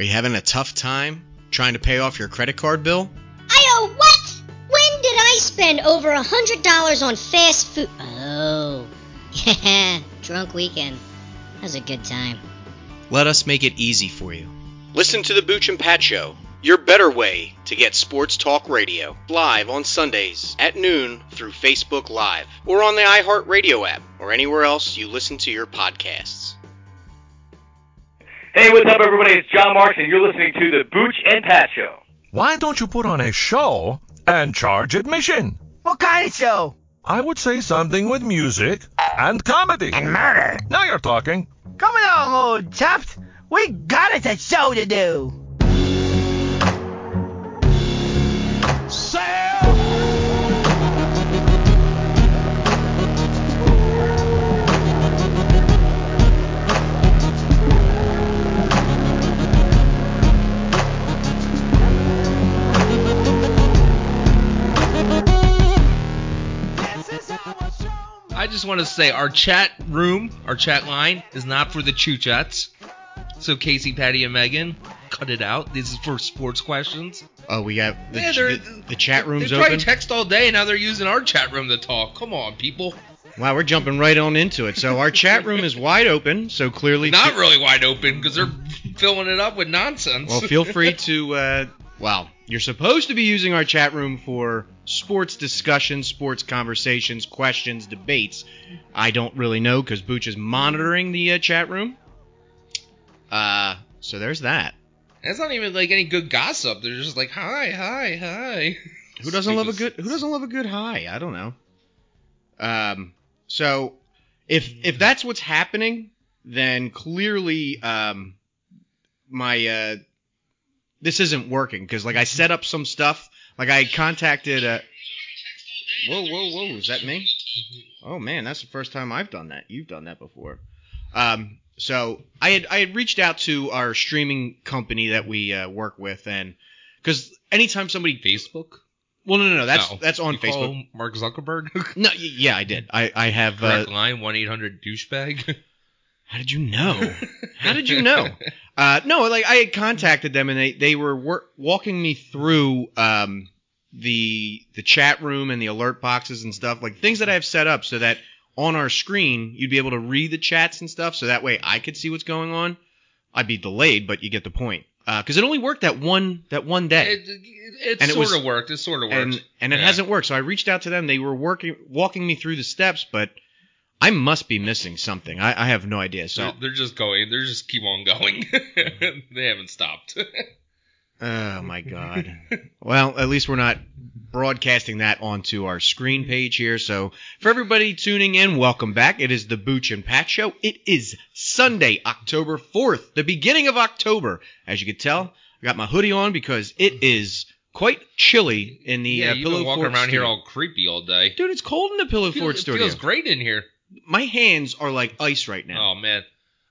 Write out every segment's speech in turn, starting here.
Are you having a tough time trying to pay off your credit card bill? I owe what? When did I spend over a hundred dollars on fast food? Oh, yeah, drunk weekend. That was a good time. Let us make it easy for you. Listen to the Booch and Pat Show, your better way to get sports talk radio. Live on Sundays at noon through Facebook Live or on the iHeartRadio app or anywhere else you listen to your podcasts. Hey, what's up, everybody? It's John Marks, and you're listening to the Booch and Pat Show. Why don't you put on a show and charge admission? What kind of show? I would say something with music and comedy. And murder. Now you're talking. Come along, old chaps. We got us a show to do. Just want to say our chat room, our chat line, is not for the choo-chats. So Casey, Patty, and Megan, cut it out. This is for sports questions. Oh, we got the, Yeah, they're- the, the chat room's open. they probably open. text all day, and now they're using our chat room to talk. Come on, people. wow, we're jumping right on into it. So our chat room is wide open. So clearly, Not really wide open because they're filling it up with nonsense. Well, feel free to. Uh, well, you're supposed to be using our chat room for sports discussions, sports conversations, questions, debates. I don't really know because Booch is monitoring the uh, chat room. Uh, so there's that. That's not even like any good gossip. They're just like, hi, hi, hi. Who doesn't love a good Who doesn't love a good high? I don't know. Um, so if if that's what's happening, then clearly um my uh this isn't working because like I set up some stuff. Like I contacted. Uh, whoa, whoa, whoa! Is that me? Oh man, that's the first time I've done that. You've done that before. Um, so I had I had reached out to our streaming company that we uh, work with, and because anytime somebody Facebook? well, no, no, no, that's No. that's on You call Facebook. Mark Zuckerberg? No, y- yeah, I did. I I have. Uh, Direct line, 1 800 douchebag. how did you know? How did you know? Uh, no, like I had contacted them and they they were wor- walking me through um the the chat room and the alert boxes and stuff like things that I have set up so that on our screen you'd be able to read the chats and stuff so that way I could see what's going on. I'd be delayed, but you get the point. Because it only worked that one that one day. It, it, it sort of worked. It sort of worked. and and it Yeah. hasn't worked. So I reached out to them. They were working, walking me through the steps, but I must be missing something. I, I have no idea. So, They're, they're just going. They're just keep on going. they haven't stopped. oh my god. well, at least we're not broadcasting that onto our screen page here. So, for everybody tuning in, welcome back. It is the Booch and Pat Show. It is Sunday, October fourth, the beginning of October. As you can tell, I got my hoodie on because it is quite chilly in the yeah, uh, you've Pillow been walking Fort around here all creepy all day. Dude, it's cold in the Pillow It Fort it studio. feels great in here. My hands are like ice right now. Oh man,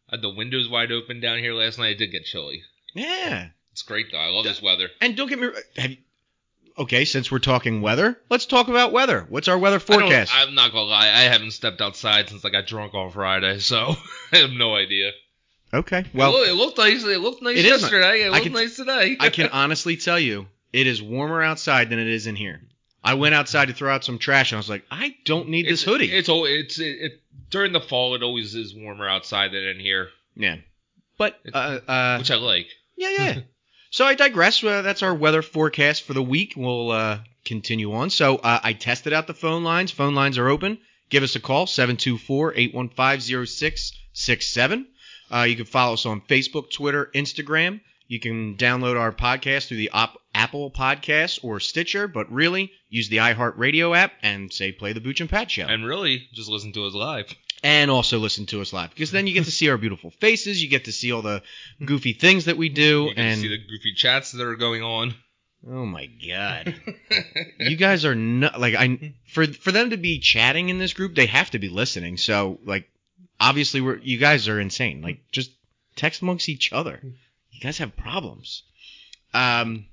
I had the windows wide open down here last night. It did get chilly. Yeah. It's great though. I love this weather. And don't get me have you, Okay, since we're talking weather, let's talk about weather. What's our weather forecast? I'm not gonna lie. I haven't stepped outside since I got drunk on Friday, so I have no idea. okay. Well, it, looked nice. It looked nice It yesterday. It looked can- nice today. I can honestly tell you, it is warmer outside than it is in here. I went outside to throw out some trash and I was like, I don't need this hoodie. It's it's it, it during the fall. It always is warmer outside than in here, yeah. But uh, uh which I like. yeah, yeah. so I digress. Uh, that's our weather forecast for the week. We'll uh, continue on. So uh, I tested out the phone lines. Phone lines are open. Give us a call 724-815-0667. Uh, you can follow us on Facebook, Twitter, Instagram. You can download our podcast through the op- Apple Podcast or Stitcher, but really use the iHeartRadio app and say play the Booch and Pat show. And really, just listen to us live. and also listen to us live because then you get to see our beautiful faces, you get to see all the goofy things that we do, You can and see the goofy chats that are going on. oh my god, you guys are not like I for for them to be chatting in this group, they have to be listening. So like obviously we're you guys are insane. Like just text amongst each other. You guys have problems. Um,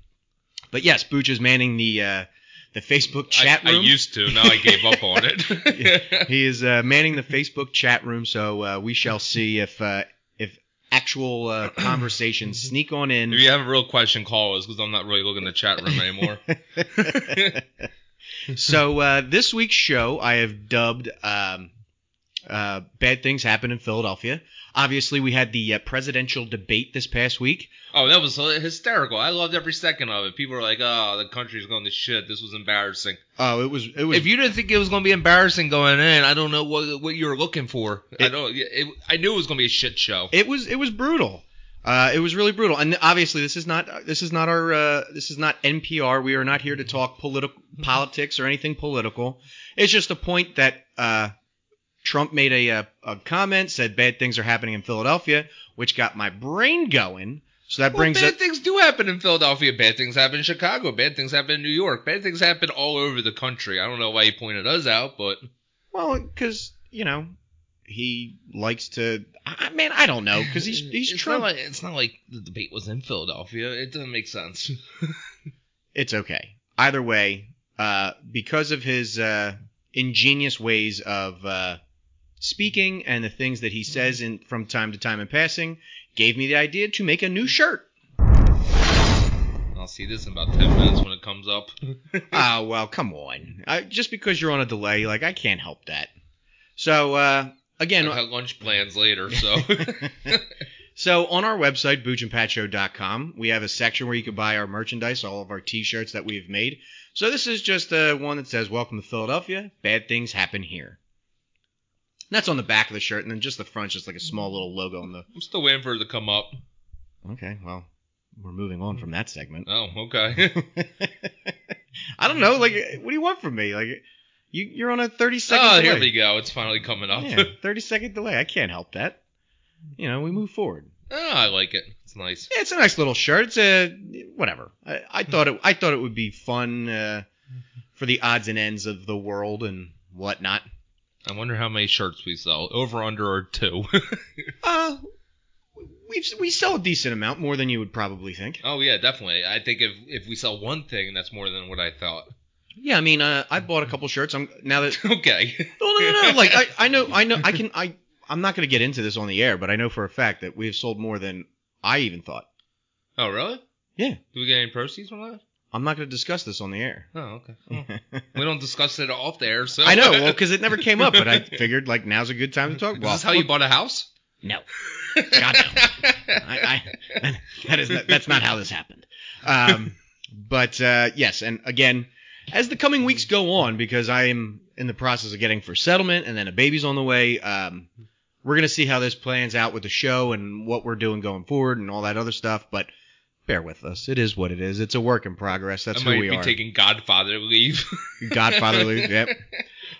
but yes, Booch is manning the uh, the Facebook chat I, room. I used to. Now I gave up on it. he is uh, manning the Facebook chat room, so uh, we shall see if uh, if actual uh, conversation sneak on in. If you have a real question, call us because I'm not really looking at the chat room anymore. so uh, this week's show I have dubbed um, uh, "Bad Things Happen in Philadelphia." Obviously, we had the uh, presidential debate this past week. oh, that was hysterical. I loved every second of it. People were like, "Oh, the country's going to shit. This was embarrassing." Oh, it was it was If you didn't think it was going to be embarrassing going in, I don't know what what you were looking for. I It- don't. It, I knew it was going to be a shit show. it was it was brutal. Uh, it was really brutal, and obviously this is not this is not our uh, this is not NPR. We are not here to talk political politics or anything political. It's just a point that uh, Trump made a, a a comment, said bad things are happening in Philadelphia, which got my brain going. So that Well, brings bad it. things do happen in Philadelphia. Bad things happen in Chicago. Bad things happen in New York. Bad things happen all over the country. I don't know why he pointed us out, but Well, because you know he likes to. I, man, I don't know because he's he's it's Trump. Not like, it's not like the debate was in Philadelphia. It doesn't make sense. it's okay. Either way, uh, because of his uh, ingenious ways of uh, speaking and the things that he says in from time to time in passing, gave me the idea to make a new shirt. I'll see this in about ten minutes when it comes up. Ah, well, come on. I, just because you're on a delay, like I can't help that. So uh, again, I have lunch plans later, so So on our website, boochandpatshow.com, we have a section where you can buy our merchandise, all of our t-shirts that we've made. So this is just uh, one that says, welcome to Philadelphia. Bad things happen here. That's on the back of the shirt, and then just the front, just like a small little logo on the... I'm still waiting for it to come up. Okay, well, we're moving on from that segment. Oh, okay. I don't know, like, what do you want from me? Like, you, you're on a 30 second oh, delay. here we go. It's finally coming up. Yeah, 30 second delay. I can't help that. You know, we move forward. oh, I like it. It's nice. Yeah, it's a nice little shirt. It's a whatever. I, I thought it. I thought it would be fun uh, for the odds and ends of the world and whatnot. I wonder how many shirts we sell. Over under or two. Uh, we we sell a decent amount, more than you would probably think. oh yeah, definitely. I think if if we sell one thing, that's more than what I thought. Yeah, I mean, uh, I bought a couple shirts. I'm now that okay. no, no, no, no. Like I, I know, I know, I can, I, I'm not going to get into this on the air, but I know for a fact that we have sold more than I even thought. Oh really? Yeah. Do we get any proceeds from that? I'm not going to discuss this on the air. Oh okay. Well, we don't discuss it off the air, so I know, well, because it never came up, but I figured like now's a good time to talk. Is Well, this how you bought a house? No. God, no. I, I, that is not, that's not how this happened. Um, but uh, yes, and again, as the coming weeks go on, because I am in the process of getting for settlement, and then a baby's on the way. Um, we're gonna see how this plans out with the show and what we're doing going forward and all that other stuff. But bear with us; it is what it is. It's a work in progress. That's I who might we be are. taking Godfather leave. Godfatherly. yep.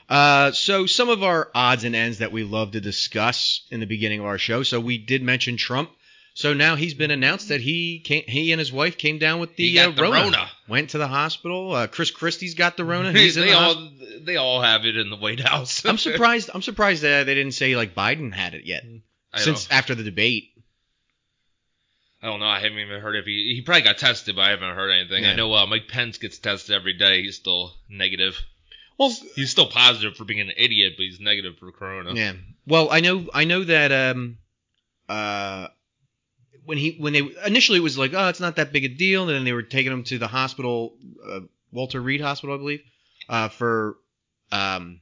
Uh, so some of our odds and ends that we love to discuss in the beginning of our show. So we did mention Trump. So now he's been announced that he came, he and his wife came down with the, uh, the Rona. Rona. Went to the hospital. Uh, Chris Christie's got the Rona. He's in they the all hos- they all have it in the White House. I'm surprised. I'm surprised that they didn't say like Biden had it yet I since don't, after the debate. I don't know. I haven't even heard if he he probably got tested, but I haven't heard anything. Yeah. I know uh, Mike Pence gets tested every day. He's still negative. Well, He's still positive for being an idiot, but he's negative for corona. Yeah. Well, I know I know that um uh when he when they initially it was like oh it's not that big a deal and then they were taking him to the hospital uh, Walter Reed Hospital I believe uh for um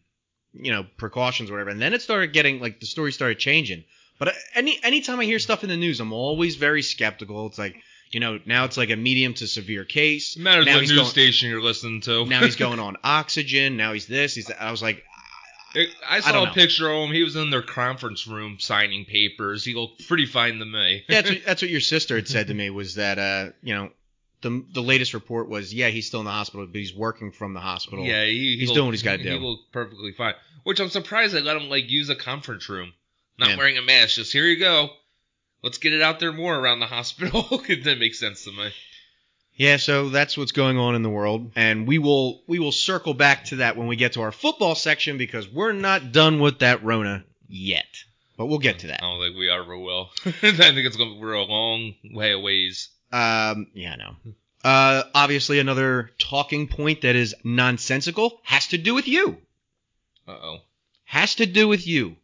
you know precautions or whatever and then it started getting like the story started changing but any anytime I hear stuff in the news I'm always very skeptical it's like you know now it's like a medium to severe case It matters now what news going, station you're listening to. now he's going on oxygen now he's this he's that. I was like I saw don't a know. picture of him. He was in their conference room signing papers. He looked pretty fine to me. Yeah, that's what, that's what your sister had said to me was that uh you know the the latest report was yeah he's still in the hospital but he's working from the hospital. Yeah, he, he He's doing what he's gotta do. He looked perfectly fine. Which I'm surprised they let him like use a conference room, not wearing a mask. Just here you go. Let's get it out there more around the hospital. that makes sense to me. Yeah, so that's what's going on in the world, and we will we will circle back to that when we get to our football section because we're not done with that Rona yet, but we'll get to that. I don't think we ever will. I think it's going. We're a long way a ways. Um, yeah, I know. Uh, obviously, another talking point that is nonsensical has to do with you. Uh oh. Has to do with you,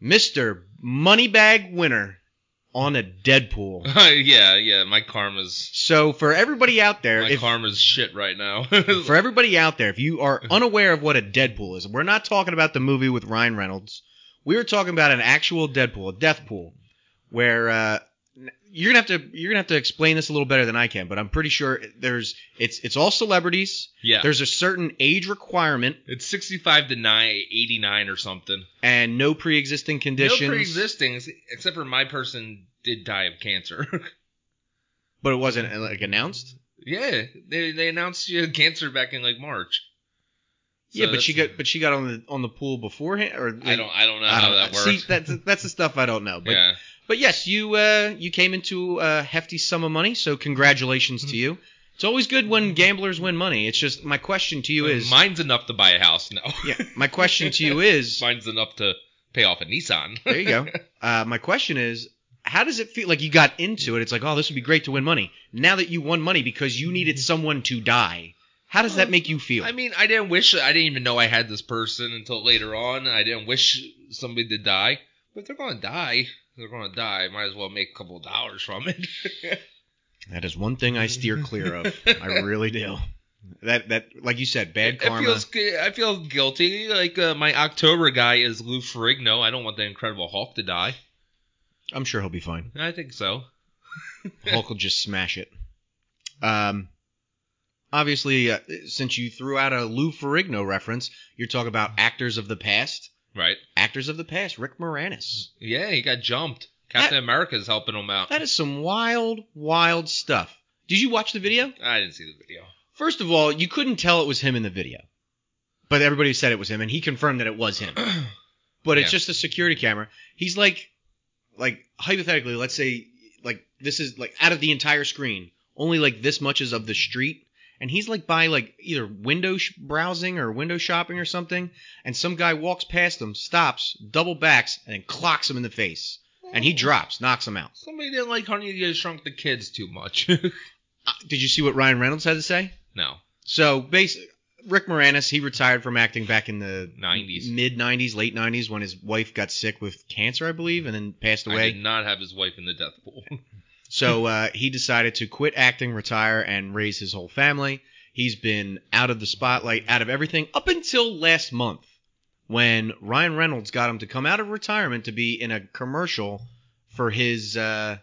Mister Moneybag winner on a Deadpool. yeah, yeah. My karma's So for everybody out there, my if, karma's shit right now. for everybody out there, if you are unaware of what a Deadpool is, we're not talking about the movie with Ryan Reynolds. We're talking about an actual Deadpool, a death pool, where uh, you're gonna have to you're gonna have to explain this a little better than I can. But I'm pretty sure there's it's it's all celebrities. yeah. There's a certain age requirement It's 65 to 9, 89 or something. and no pre-existing conditions. No pre-existing, except for my person did die of cancer. but it wasn't uh, like announced. yeah, they they announced she had cancer back in like March. So yeah, but she got but she got on the on the pool beforehand. Or I don't I don't know I how don't that works. See, that's that's the stuff I don't know. But yeah. But yes, you uh you came into a hefty sum of money, so congratulations Mm-hmm. to you. It's always good when gamblers win money. It's just my question to you is mine's enough to buy a house now. yeah. My question to you is mine's enough to pay off a Nissan. there you go. Uh, my question is. How does it feel like you got into it? It's like, oh, this would be great to win money. Now that you won money because you needed someone to die, how does that make you feel? I mean, I didn't wish I didn't even know I had this person until later on. I didn't wish somebody to die. But they're gonna die, they're gonna die. Might as well make a couple of dollars from it. That is one thing I steer clear of. I really do. That that like you said, bad It karma. feels I feel guilty. Like uh, my October guy is Lou Ferrigno. I don't want the Incredible Hulk to die. I'm sure he'll be fine. I think so. Hulk will just smash it. Um, obviously, uh, since you threw out a Lou Ferrigno reference, you're talking about actors of the past. Right. Actors of the past, Rick Moranis. Yeah, he got jumped. Captain America's helping him out. That is some wild, wild stuff. Did you watch the video? I didn't see the video. First of all, you couldn't tell it was him in the video, but everybody said it was him, and he confirmed that it was him. But it's Yeah. just a security camera. He's like, like hypothetically, let's say, like this is like out of the entire screen, only like this much is of the street, and he's like by like either window sh- browsing or window shopping or something, and some guy walks past him, stops, double backs, and then clocks him in the face, and he drops, knocks him out. Somebody didn't like Honey You Shrunk the Kids too much. Uh, Did you see what Ryan Reynolds had to say? no. So, basically, Rick Moranis, he retired from acting back in the 90s. mid 90s, late 90s, when his wife got sick with cancer, I believe, and then passed I away. did not have his wife in the death pool. So uh, he decided to quit acting, retire, and raise his whole family. He's been out of the spotlight, out of everything, up until last month when Ryan Reynolds got him to come out of retirement to be in a commercial for his uh,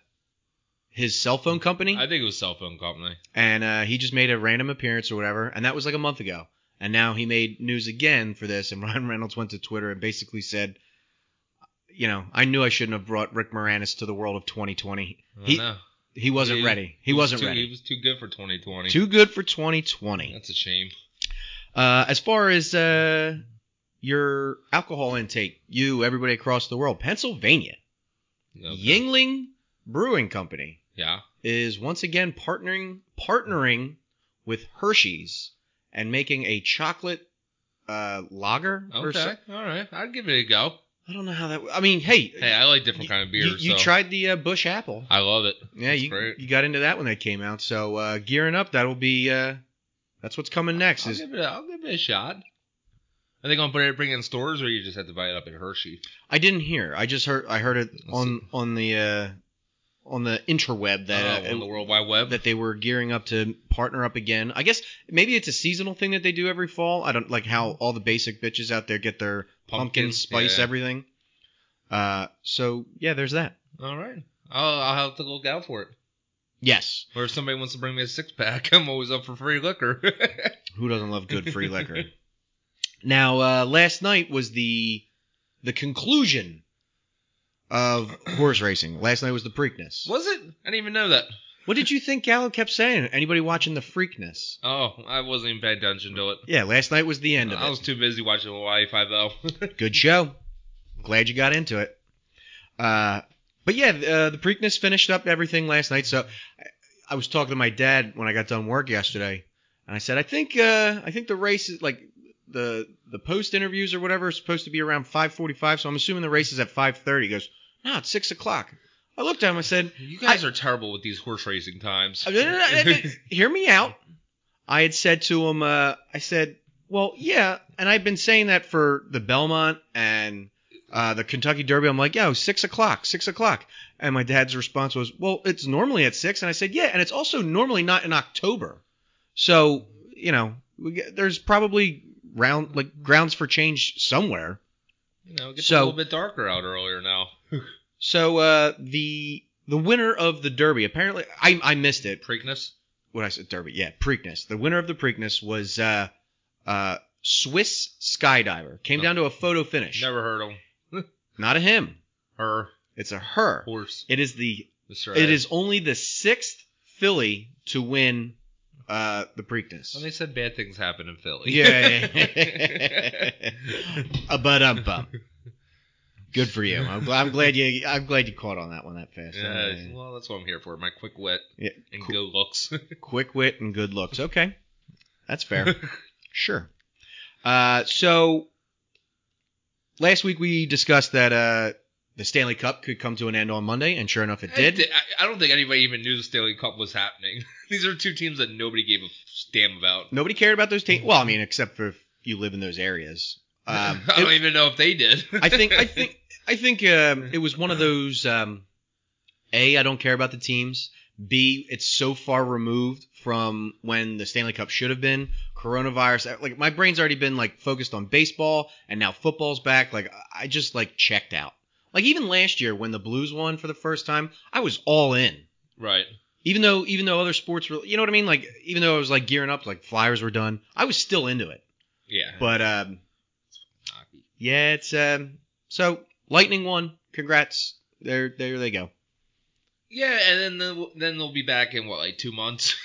his cell phone company, I think it was cell phone company. and uh, he just made a random appearance or whatever, and that was like a month ago. And now he made news again for this, and Ryan Reynolds went to Twitter and basically said, you know, I knew I shouldn't have brought Rick Moranis to the world of 2020. He know. he wasn't He- ready. He was wasn't too, ready. He was too good for 2020. Too good for 2020. That's a shame. Uh, as far as uh, your alcohol intake, you, everybody across the world, Pennsylvania, Okay. Yuengling Brewing Company Yeah. is once again partnering partnering with Hershey's and making a chocolate uh, lager. or Okay. so- All right. I'd give it a go. I don't know how that. I mean, hey, Hey, I like different you, kind of you- beers. you so tried the uh, Busch Apple. I love it. Yeah, It's you great. you got into that when that came out. So uh, gearing up, that'll be uh, that's what's coming next. I'll Is give it. A, I'll give it a shot. Are they gonna put it bring it in stores, or you just have to buy it up at Hershey? I didn't hear. I just heard. I heard it on on the uh, on the interweb that oh, uh, on the World Wide Web. that they were gearing up to partner up again. I guess maybe it's a seasonal thing that they do every fall. I don't like how all the basic bitches out there get their pumpkin, Pumpkin, spice yeah. everything. Uh, so yeah, there's that. All right. I'll, I'll have to look out for it. Yes, Or if somebody wants to bring me a six pack, I'm always up for free liquor. who doesn't love good free liquor? Now, uh, last night was the the conclusion of horse racing. Last night was the Preakness. Was it? I didn't even know that. What did you think Gallo kept saying? Anybody watching the Freakness? Oh, I wasn't even paying attention to it. Yeah, last night was the end of it. I was too busy watching Hawaii Five O. Good show. Glad you got into it. Uh, but yeah, uh, the Preakness finished up everything last night. So I, I was talking to my dad when I got done work yesterday, and I said, I think uh, I think the race is like the the post interviews or whatever is supposed to be around 5:45. So I'm assuming the race is at 5:30. He goes, No, it's six o'clock. I looked at him. I said, you guys are terrible with these horse racing times. Uh, no, no, no, hear me out. I had said to him, uh, I said, well, yeah, and I've been saying that for the Belmont and uh, the Kentucky Derby. I'm like, yo, six o'clock, six o'clock. And my dad's response was, well, it's normally at six. And I said, yeah, and it's also normally not in October. So, you know, we get, there's probably round like grounds for change somewhere. You know, it gets So- a little bit darker out earlier now. So uh, the the winner of the Derby apparently I I missed it. Preakness. What I said Derby, yeah, Preakness. The winner of the Preakness was uh, uh, Swiss skydiver. Came Oh. down to a photo finish. Never heard him. Not a him. Her It's a her. horse. It is the Mr. it Ed. only the sixth filly to win uh, the Preakness. And they said bad things happen in Philly. Yeah. Uh, but um, bum. Good for you. I'm, glad- I'm glad you. I'm glad you caught on that one that fast. Yeah, well, that's what I'm here for. My quick wit yeah, and qu- good looks. quick wit and good looks. Okay, that's fair. sure. Uh, so last week we discussed that uh, the Stanley Cup could come to an end on Monday, and sure enough, it did. I, I don't think anybody even knew the Stanley Cup was happening. These are two teams that nobody gave a damn about. Nobody cared about those teams. Well, I mean, except for if you live in those areas. Um, I don't it- even know if they did. I think I think I think um, it was one of those. Um, a, I don't care about the teams. B, it's so far removed from when the Stanley Cup should have been. Coronavirus, like my brain's already been like focused on baseball, and now football's back. Like I just like checked out. Like even last year when the Blues won for the first time, I was all in. right. Even though even though other sports were, you know what I mean? Like even though I was like gearing up, like Flyers were done, I was still into it. Yeah. But um, Hockey. yeah, it's um. So Lightning won. Congrats. There, there they go. Yeah, and then they'll, then they'll be back in what like two months.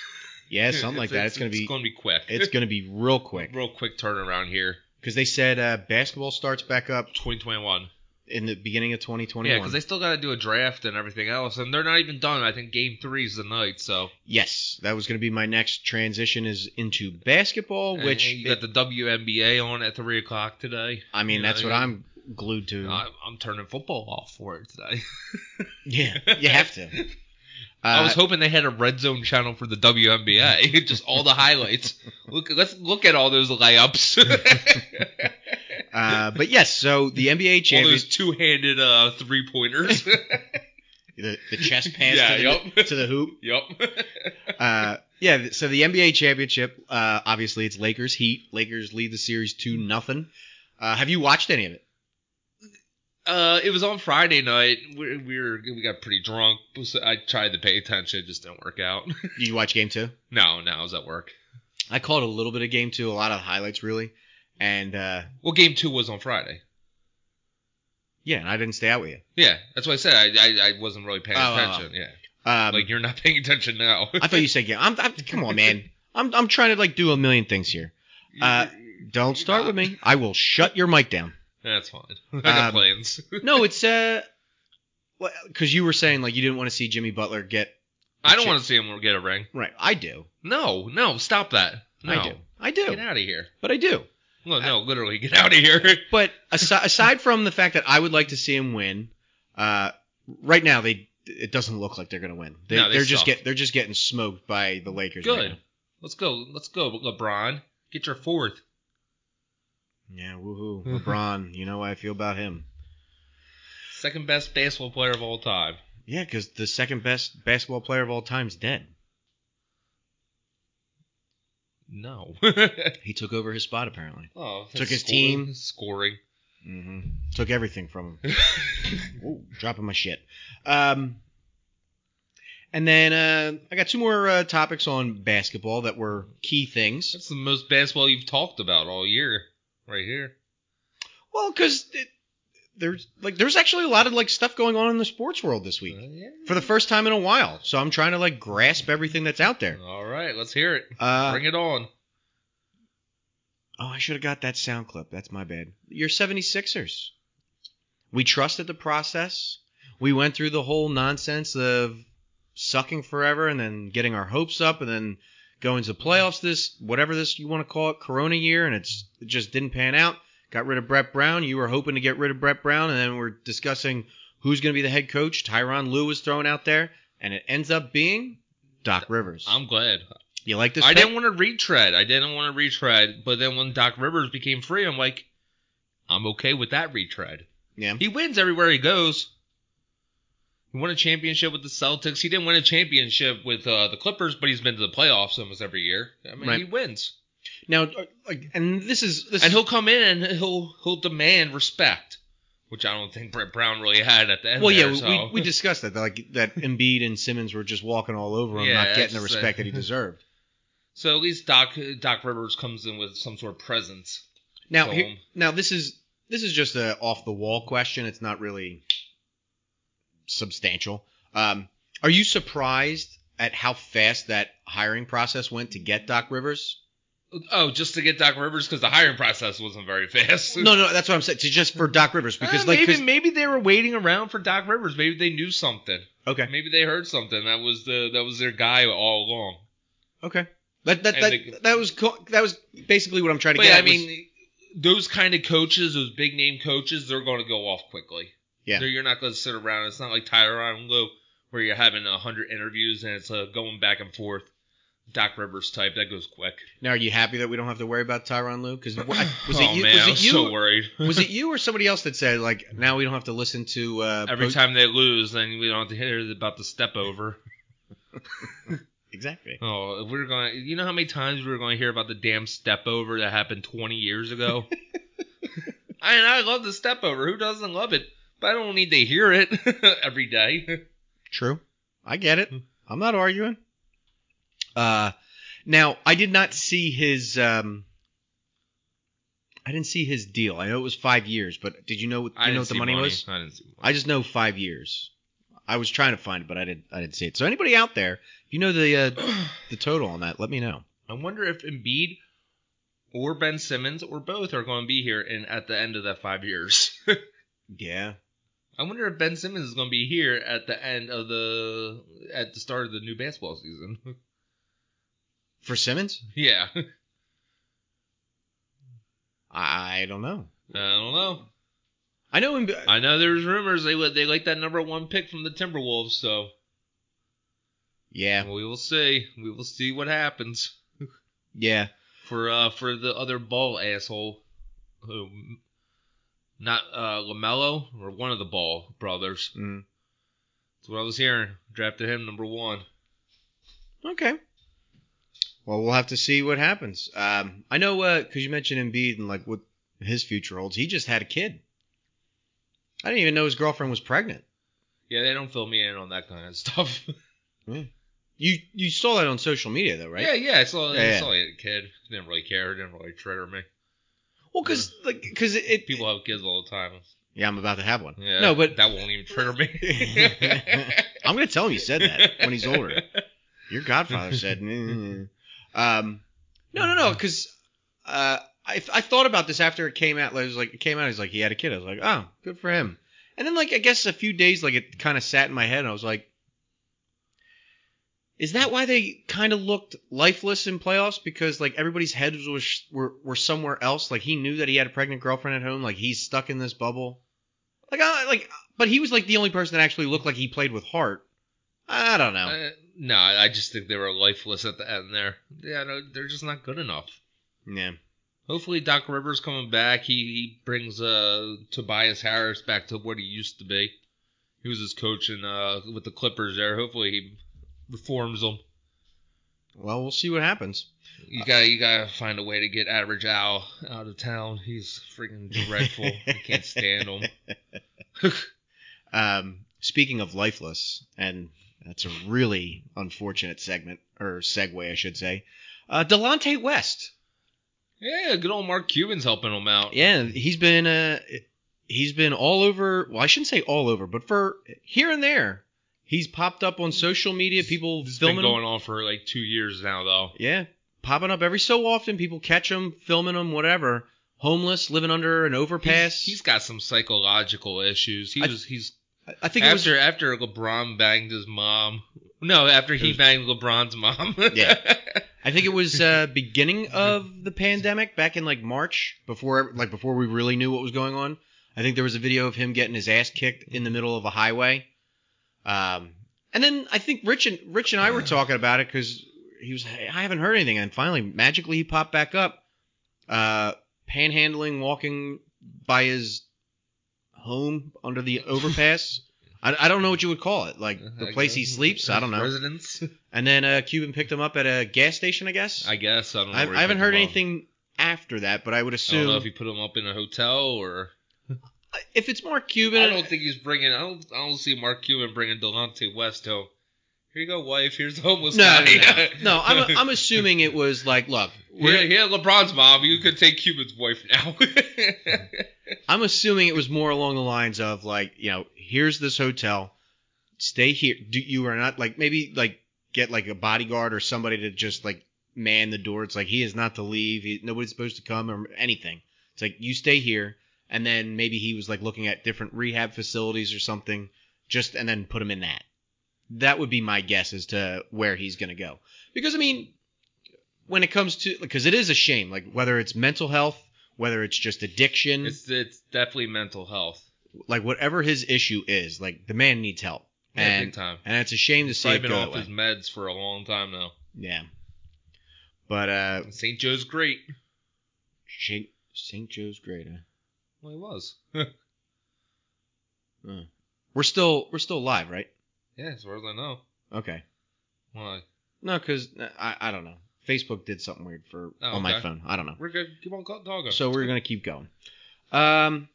Yeah, something like that. It's gonna be. It's gonna be quick. It's gonna be real quick real quick turnaround here. because they said uh, basketball starts back up 2021. In the beginning of 2021. Yeah, because they still got to do a draft and everything else, and they're not even done. I think Game Three is the night. So yes, that was gonna be my next transition is into basketball, And- which you got the WNBA on at three o'clock today. I mean you know, that's what. I'm glued to. I, I'm turning football off for it today. yeah, you have to. I Uh, was hoping they had a red zone channel for the WNBA, just all the highlights. Look, let's look at all those layups, uh, but yes, so the NBA all those two-handed uh, three pointers. the, the chest pass Yeah, to, the, yup. to the hoop. yep. Uh, yeah, so the NBA championship, uh, obviously it's Lakers Heat. Lakers lead the series two nothing. Uh, have you watched any of it? Uh, it was on Friday night. We, we were we got pretty drunk. I tried to pay attention, it just didn't work out. Did you watch game two? no, no, I was at work. I caught a little bit of game two, a lot of highlights really, and uh, Well, game two was on Friday. yeah, and I didn't stay out with you. Yeah, that's what I said. I I, I wasn't really paying Oh, oh, attention. Yeah, Um, like you're not paying attention now. I thought you said game. I'm, I'm come on, man. I'm I'm trying to like do a million things here. Uh, don't start with me. I will shut your mic down. That's fine. I got Um, plans. No, it's uh, because you were saying like you didn't want to see Jimmy Butler get I don't want to see him get a ring. right. I do. No, no, stop that. No. I do. I do. Get out of here. But I do. Well, no, literally, get out of here. But aside, aside from the fact that I would like to see him win, uh, right now they it doesn't look like they're going to win. They, No, are just get they're just getting smoked by the Lakers. right Good. now. Let's go. Let's go, LeBron. Get your fourth. Yeah, woohoo, LeBron. You know how I feel about him. Second best basketball player of all time. Yeah, because the second best basketball player of all time is dead. No. He took over his spot apparently. oh, Took his scoring- team. scoring. hmm Took everything from him. Ooh, dropping my shit. Um, and then uh, I got two more uh, topics on basketball that were key things. That's the most basketball you've talked about all year, right here. Well, because there's like there's actually a lot of like stuff going on in the sports world this week Uh, yeah. for the first time in a while. So I'm trying to like grasp everything that's out there. All right, let's hear it. Uh, Bring it on. oh, I should have got that sound clip. That's my bad. Your 76ers. We trusted the process. We went through the whole nonsense of sucking forever and then getting our hopes up and then going to playoffs this whatever this you want to call it corona year and it's it just didn't pan out got rid of brett brown you were hoping to get rid of brett brown and then we're discussing who's going to be the head coach tyronn lue was thrown out there and it ends up being doc rivers I'm glad. you like this I pick? didn't want to retread. I didn't want to retread, but then when Doc Rivers became free, I'm like, I'm okay with that retread. Yeah. He wins everywhere he goes. He won a championship with the Celtics. He didn't win a championship with uh, the Clippers, but he's been to the playoffs almost every year. I mean, Right. he wins, Now, uh, like, and this is this and he'll come in and he'll he'll demand respect, which I don't think Brett Brown really had at the end. well, yeah, there, so. we, we discussed that like that Embiid and Simmons were just walking all over him, Yeah, not getting the respect that he deserved. So at least Doc Doc Rivers comes in with some sort of presence. Now, here, now this is this is just a off the wall question. It's not really substantial. Um, are you surprised at how fast that hiring process went to get Doc Rivers? Oh, just to get Doc Rivers because the hiring process wasn't very fast. No, no, that's what I'm saying. To just for Doc Rivers because Uh, like maybe maybe they were waiting around for Doc Rivers. Maybe they knew something. okay, Maybe they heard something. That was the that was their guy all along. okay. That that And that, they- that was co- that was basically what I'm trying to get. yeah, I at was- mean, those kind of coaches, those big name coaches, they're going to go off quickly. Yeah. They're, you're not going to sit around. It's not like Tyronn Lue where you're having a hundred interviews and it's uh, going back and forth. Doc Rivers type that goes quick. now, are you happy that we don't have to worry about Tyronn Lue? Because was oh it you? man, was I'm you? so worried. was it you or somebody else that said like now we don't have to listen to uh, Every post- time they lose, then we don't have to hear about the step over. exactly. Oh, if we're going, to you know how many times we were going to hear about the damn step over that happened 20 years ago? I and I love the step over. Who doesn't love it? But I don't need to hear it every day. True. I get it. I'm not arguing. Uh, now I did not see his. Um, I didn't see his deal. I know it was five years, but did you know? I you know what the see money, was? I didn't see money. I just know five years. I was trying to find it, but I didn't. I didn't see it. So anybody out there, if you know the uh, the total on that, let me know. I wonder if Embiid or Ben Simmons or both are going to be here in at the end of that five years. Yeah. I wonder if Ben Simmons is going to be here at the end of the at the start of the new basketball season. For Simmons, yeah, I don't know. I don't know. I know him. I know there's rumors they would they like that number one pick from the Timberwolves, so Yeah. we will see. We will see what happens Yeah. for uh for the other ball asshole, who not uh Lamelo or one of the Ball brothers. Mm. That's what I was hearing. Drafted him number one. Okay. Well, we'll have to see what happens. Um, I know because you mentioned Embiid and like what his future holds. He just had a kid. I didn't even know his girlfriend was pregnant. Yeah, they don't fill me in on that kind of stuff. You you saw that on social media though, right? Yeah, yeah, I saw, Yeah, I yeah. saw a kid. Didn't really care. Didn't really trigger me. Well, because like because it, it People have kids all the time. Yeah, I'm about to have one. Yeah, No, but that won't even trigger me. I'm gonna tell him you said that when he's older. Your godfather said. "Mm." Um, no, no, no, because uh, I I thought about this after it came out. Like, it was like it came out. He's like he had a kid. I was like, oh, good for him. And then like I guess a few days like it kind of sat in my head, and I was like, is that why they kind of looked lifeless in playoffs? Because like everybody's heads was were were somewhere else. Like he knew that he had a pregnant girlfriend at home. Like he's stuck in this bubble. Like I like, but he was like the only person that actually looked like he played with heart. I don't know. Uh, no, I just think they were lifeless at the end there. Yeah, no, they're just not good enough. yeah. Hopefully, Doc Rivers coming back. He, he brings uh, Tobias Harris back to what he used to be. He was his coach in, uh, with the Clippers there. Hopefully, he reforms them. Well, we'll see what happens. You got you got to find a way to get Average Al out of town. He's freaking dreadful. I can't stand him. Um, speaking of lifeless, and that's a really unfortunate segment or segue, I should say. Uh, Delonte West. Yeah, good old Mark Cuban's helping him out. Yeah, he's been uh, he's been all over. Well, I shouldn't say all over, but for here and there, he's popped up on social media. People This filming been him. going on for like two years now, though. Yeah, popping up every so often. People catch him, filming him, whatever. Homeless, living under an overpass. He's, he's got some psychological issues. He I- was he's I- think it was after after LeBron banged his mom. No, after he was- banged LeBron's mom. Yeah. I think it was uh, beginning of the pandemic, back in like March, before like before we really knew what was going on. I think there was a video of him getting his ass kicked in the middle of a highway. Um, and then I think Rich and Rich and I were talking about it because he was I haven't heard anything, and finally magically he popped back up, uh, panhandling, walking by his home under the overpass. I, I don't know what you would call it, like the I place he sleeps. I don't know. Residence. And then uh, Cuban picked him up at a gas station, I guess. I guess I don't know. I, where I haven't heard anything after that, but I would I assume don't know if he put him up in a hotel or. if it's Mark Cuban, I don't think he's bringing. I don't. I don't see Mark Cuban bringing Delonte West home. Here you go, wife. Here's the homeless no, guy. no, no. I'm I'm assuming it was like, look, we're Yeah, yeah, LeBron's mom. You could take Cuban's wife now. I'm assuming it was more along the lines of like, you know, here's this hotel, stay here. Do you are not like maybe like get like a bodyguard or somebody to just like man the door. It's like he is not to leave. He, nobody's supposed to come or anything. It's like you stay here, and then maybe he was like looking at different rehab facilities or something, just and then put him in that. That would be my guess as to where he's gonna go. Because I mean, when it comes to because it is a shame, like whether it's mental health, whether it's just addiction, it's it's definitely mental health. like whatever his issue is, like the man needs help, Yeah, and big time. and it's a shame to see He's been go off his meds for a long time now. Yeah, but uh, St. Joe's great. St. St. Joe's great. Huh? Well, he was. We're still we're still live, right? Yeah, as far as I know. Okay. Why? No, because I I don't know. Facebook did something weird for Oh, on my okay. phone. I don't know. We're good. Keep on talking. So we're gonna keep going. Um,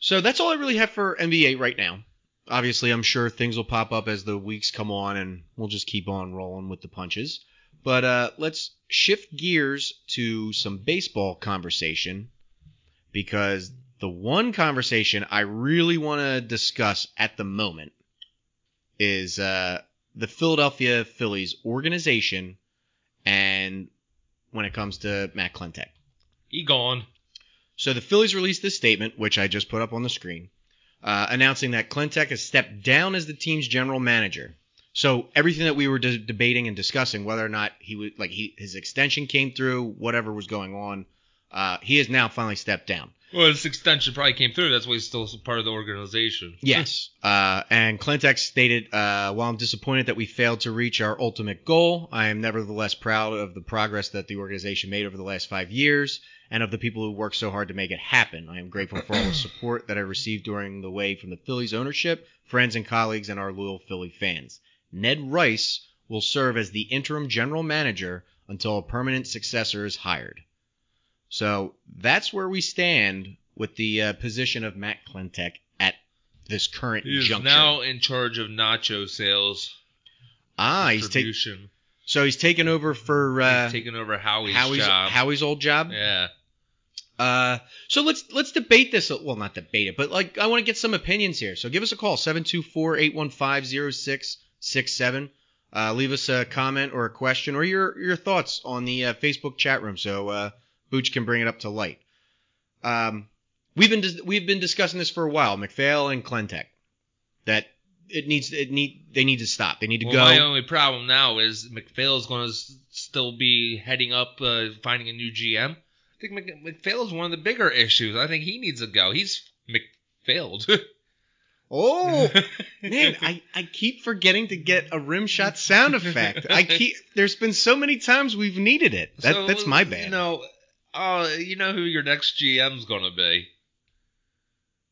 so that's all I really have for NBA right now. Obviously, I'm sure things will pop up as the weeks come on, and we'll just keep on rolling with the punches. But uh, let's shift gears to some baseball conversation because the one conversation I really want to discuss at the moment is uh, the Philadelphia Phillies organization and when it comes to Matt Klentak. he gone. So the Phillies released this statement, which I just put up on the screen, uh, announcing that Klentak has stepped down as the team's general manager. So everything that we were de- debating and discussing, whether or not he would like he, his extension came through, whatever was going on, uh, he has now finally stepped down. Well, this extension probably came through. That's why he's still part of the organization. Yes. Uh, and Klentak stated, uh, while I'm disappointed that we failed to reach our ultimate goal, I am nevertheless proud of the progress that the organization made over the last five years and of the people who worked so hard to make it happen. I am grateful for all the support that I received during the way from the Phillies ownership, friends and colleagues, and our loyal Philly fans. Ned Rice will serve as the interim general manager until a permanent successor is hired. So that's where we stand with the uh, position of Matt Klentak at this current He is juncture. now in charge of nacho sales ah, he's taking so he's taken over for uh, he's taking over Howie's, Howie's job. Howie's old job. yeah. Uh, so let's let's debate this. Well, not debate it, but like I want to get some opinions here. So give us a call 724-815-0667. Uh, leave us a comment or a question or your your thoughts on the uh, Facebook chat room so uh, Booch can bring it up to light. Um, we've been dis- we've been discussing this for a while, MacPhail and Klentak, that it needs it need they need to stop. They need to Well, go. my only problem now is MacPhail is going to s- still be heading up, uh, finding a new GM. I think Mc, MacPhail is one of the bigger issues. I think he needs to go. He's McPhailed. oh man, I, I keep forgetting to get a rim shot sound effect. I keep there's been so many times we've needed it. That, So, that's my bad. You know, uh, you know who your next GM's going to be.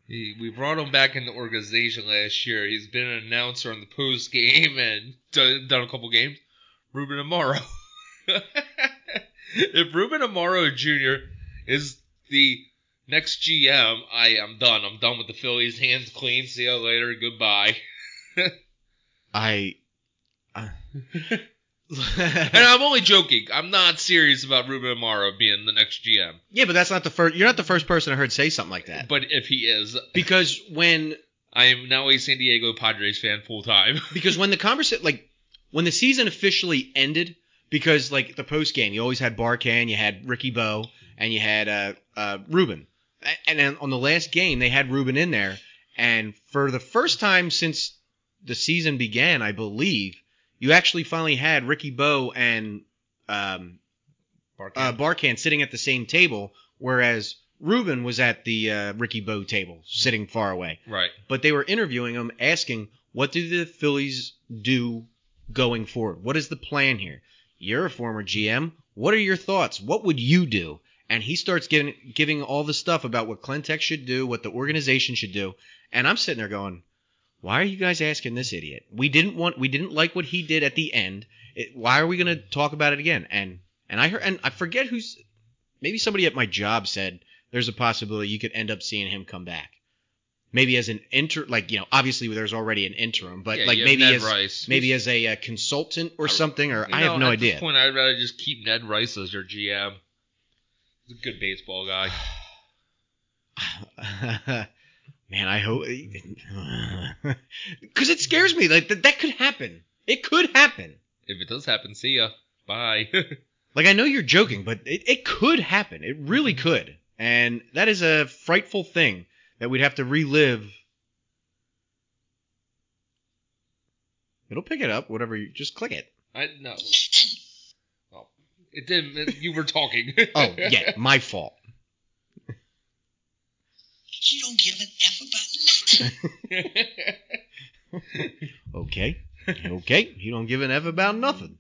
He, we brought him back in the organization last year. He's been an announcer on the post game and done, done a couple games. Ruben Amaro. if Ruben Amaro Jr. is the next GM, I am done. I'm done with the Phillies. Hands clean. See you later. Goodbye. I. I And I'm only joking. I'm not serious about Ruben Amaro being the next GM. yeah, but that's not the first. You're not the first person I heard say something like that. But if he is, Because when I am now a San Diego Padres fan full time. because when the conversation like when the season officially ended because like the post game you always had Barkann, you had Ricky Bo, and you had uh, uh, Ruben, and then on the last game they had Ruben in there, and for the first time since the season began, I believe you actually finally had Ricky Bo and um, uh, Barkann sitting at the same table, whereas Ruben was at the uh, Ricky Bo table, sitting far away right. but they were interviewing him, asking, "What do the Phillies do going forward? What is the plan here? You're a former GM. What are your thoughts? What would you do?" and he starts giving giving all the stuff about what Klentak should do, what the organization should do, and I'm sitting there going, "Why are you guys asking this idiot? We didn't want, we didn't like what he did at the end. It, why are we going to talk about it again?" And and I heard, and I forget who's, maybe somebody at my job said there's a possibility you could end up seeing him come back. Maybe as an inter, like you know, obviously there's already an interim, but Yeah, like maybe Ned as Rice. maybe as a uh, consultant or I- something, or I have no at idea. At this point, I'd rather just keep Ned Rice as your GM. He's a good baseball guy. Man, I hope because it scares me. Like that, that could happen. It could happen. If it does happen, see ya. Bye. Like I know you're joking, but it, it could happen. It really mm-hmm. could, and that is a frightful thing that we'd have to relive. It'll pick it up. Whatever you just click it. I no. Oh, it didn't. it- you were talking. Oh yeah, my fault. You don't give an F about nothing. Okay, okay. You don't give an f about nothing.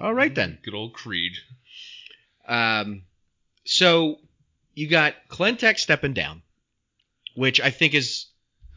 All right then. Good old Creed. Um, so you got Klentak's stepping down, which I think is,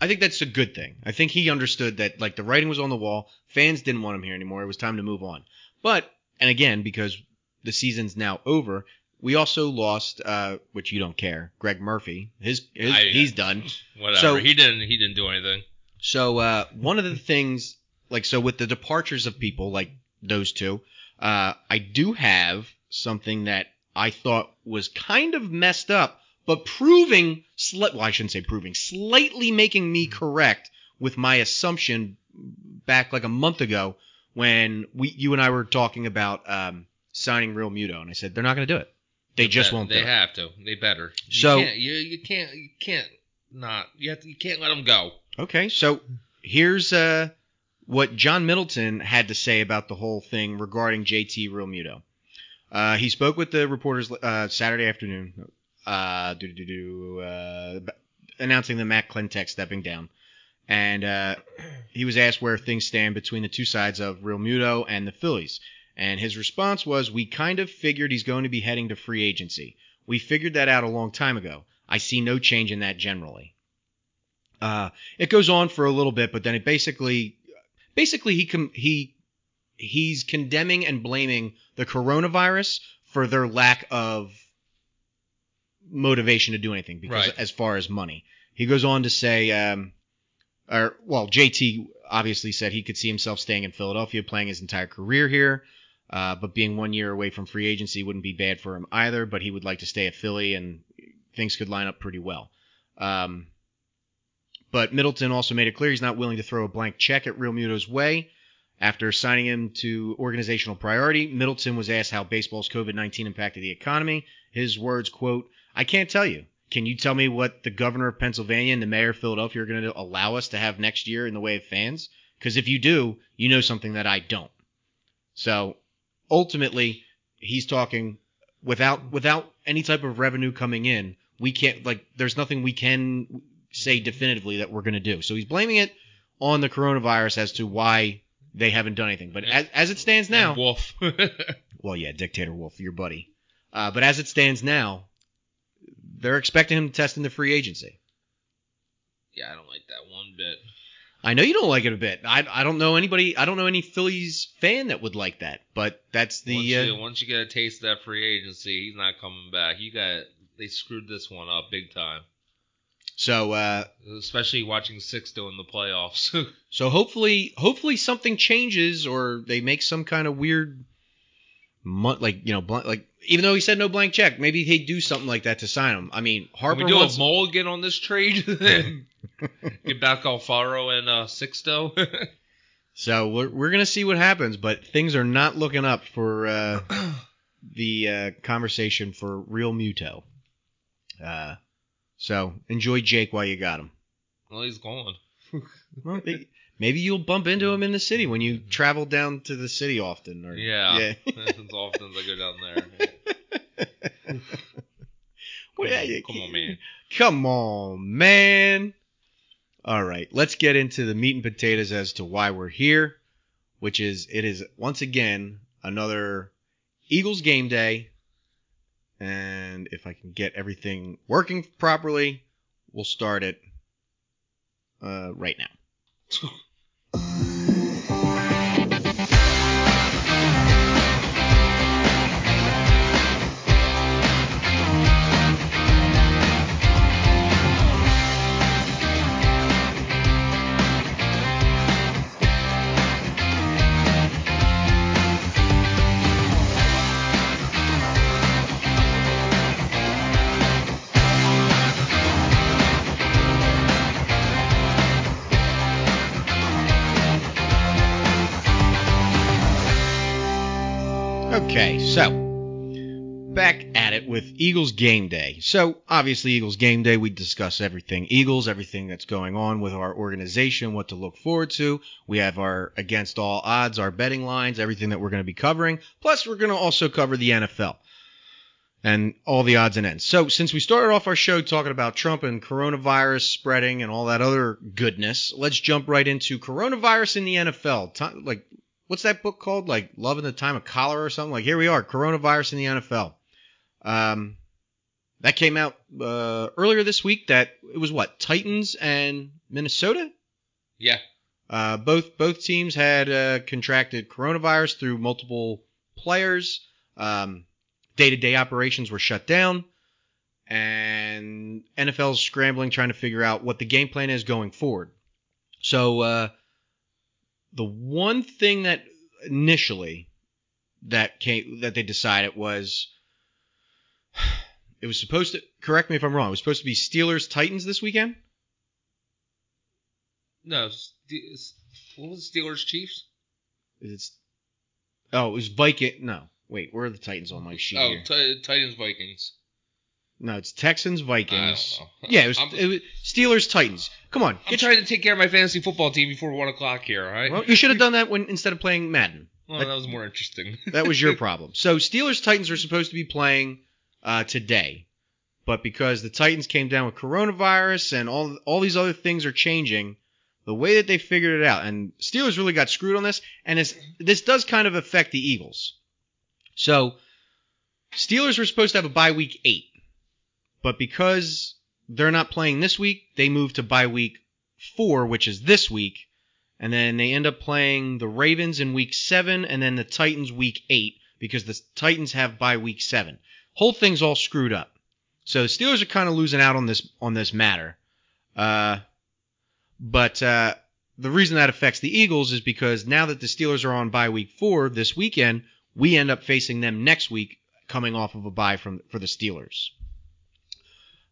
I think that's a good thing. I think he understood that like the writing was on the wall. Fans didn't want him here anymore. It was time to move on. But and again because the season's now over, we also lost, uh, which you don't care, Greg Murphy. His, his I- he's done. Whatever. So- he didn't. He didn't do anything. So uh, one of the things, like, so with the departures of people like those two, uh, I do have something that I thought was kind of messed up, but proving, sli- well, I shouldn't say proving, slightly making me correct with my assumption back like a month ago when we, you and I were talking about um, signing Realmuto, and I said they're not going to do it. They just bet- won't They do have to. They better. You So- can't, you you can't you can't not you have to, you can't let them go. Okay, so here's uh, what John Middleton had to say about the whole thing regarding JT Realmuto. Uh, he spoke with the reporters uh, Saturday afternoon, uh, uh, announcing that Matt Klentak's stepping down, and uh, he was asked where things stand between the two sides of Realmuto and the Phillies, and his response was, "We kind of figured he's going to be heading to free agency. We figured that out a long time ago. I see no change in that generally." Uh, it goes on for a little bit, but then it basically, basically he com- he he's condemning and blaming the coronavirus for their lack of motivation to do anything because Right. as far as money, he goes on to say, um, or well, JT obviously said he could see himself staying in Philadelphia, playing his entire career here. Uh, but being one year away from free agency wouldn't be bad for him either. But he would like to stay at Philly, and things could line up pretty well. Um, but Middleton also made it clear he's not willing to throw a blank check at Realmuto's way. After signing him to organizational priority, Middleton was asked how baseball's COVID 19 impacted the economy. His words, quote, I can't tell you. Can you tell me what the governor of Pennsylvania and the mayor of Philadelphia are going to allow us to have next year in the way of fans? Because if you do, you know something that I don't. So ultimately, he's talking without without any type of revenue coming in. We can't like there's nothing we can say definitively that we're going to do. So he's blaming it on the coronavirus as to why they haven't done anything. But as, as it stands now, And Wolf. well, yeah, Dictator Wolf, your buddy. Uh, but as it stands now, they're expecting him to test in the free agency. yeah, I don't like that one bit. I know you don't like it a bit. I, I don't know anybody. I don't know any Phillies fan that would like that. But that's the. once, uh, you, once you get a taste of that free agency, he's not coming back. You got they screwed this one up big time. so uh, Especially watching Sixto in the playoffs. so hopefully hopefully something changes or they make some kind of weird, like you know blank, like even though he said no blank check, maybe they do something like that to sign him. I mean Can Harper we do wants. a mulligan on this trade? Get back Alfaro and uh, Sixto. So we're, we're gonna see what happens, but things are not looking up for uh, the uh, conversation for Realmuto. Uh, so enjoy Jake while you got him. well, he's gone. Well, they- maybe you'll bump into him in the city when you travel down to the city often. Or, Yeah. yeah. as often as I go down there. Well, yeah, Come on, man. Come on, man. All right, let's get into the meat and potatoes as to why we're here, which is it is once again another Eagles game day. and if I can get everything working properly, we'll start it uh, right now. with Eagles game day. So obviously Eagles game day, we discuss everything Eagles, everything that's going on with our organization, what to look forward to. We have our against all odds, our betting lines, everything that we're going to be covering. Plus, we're going to also cover the NFL and all the odds and ends. So since we started off our show talking about Trump and coronavirus spreading and all that other goodness, let's jump right into coronavirus in the NFL. Like what's that book called? Like Love in the Time of Cholera or something? Like here we are, coronavirus in the NFL. Um, that came out uh, earlier this week. That it was what Titans and Minnesota. Yeah. Uh, both both teams had uh, contracted coronavirus through multiple players. Um, day-to-day operations were shut down, and NFL's scrambling trying to figure out what the game plan is going forward. So uh, the one thing that initially that came that they decided was it was supposed to correct me if I'm wrong. It was supposed to be Steelers Titans this weekend. No. Ste- What was Steelers Chiefs? It's oh, it was Viking. No, wait, where are the Titans on my sheet Oh? Ti- Titans Vikings. no, it's Texans Vikings. I don't know. Yeah, it was, it was Steelers Titans. Come on, I'm trying to take care of my fantasy football team before one o'clock here. All right. Well, you should have done that when instead of playing Madden. Well, that was more interesting. That was your problem. So Steelers Titans are supposed to be playing uh, today, but because the Titans came down with coronavirus and all all these other things are changing, the way that they figured it out, and Steelers really got screwed on this, and this does kind of affect the Eagles. So Steelers were supposed to have a bye week eight, but because they're not playing this week, they moved to bye week four, which is this week, and then they end up playing the Ravens in week seven, and then the Titans week eight because the Titans have bye week seven. Whole thing's all screwed up. So the Steelers are kind of losing out on this on this matter. Uh, but uh, the reason that affects the Eagles is because now that the Steelers are on bye week four this weekend, we end up facing them next week, coming off of a bye from for the Steelers.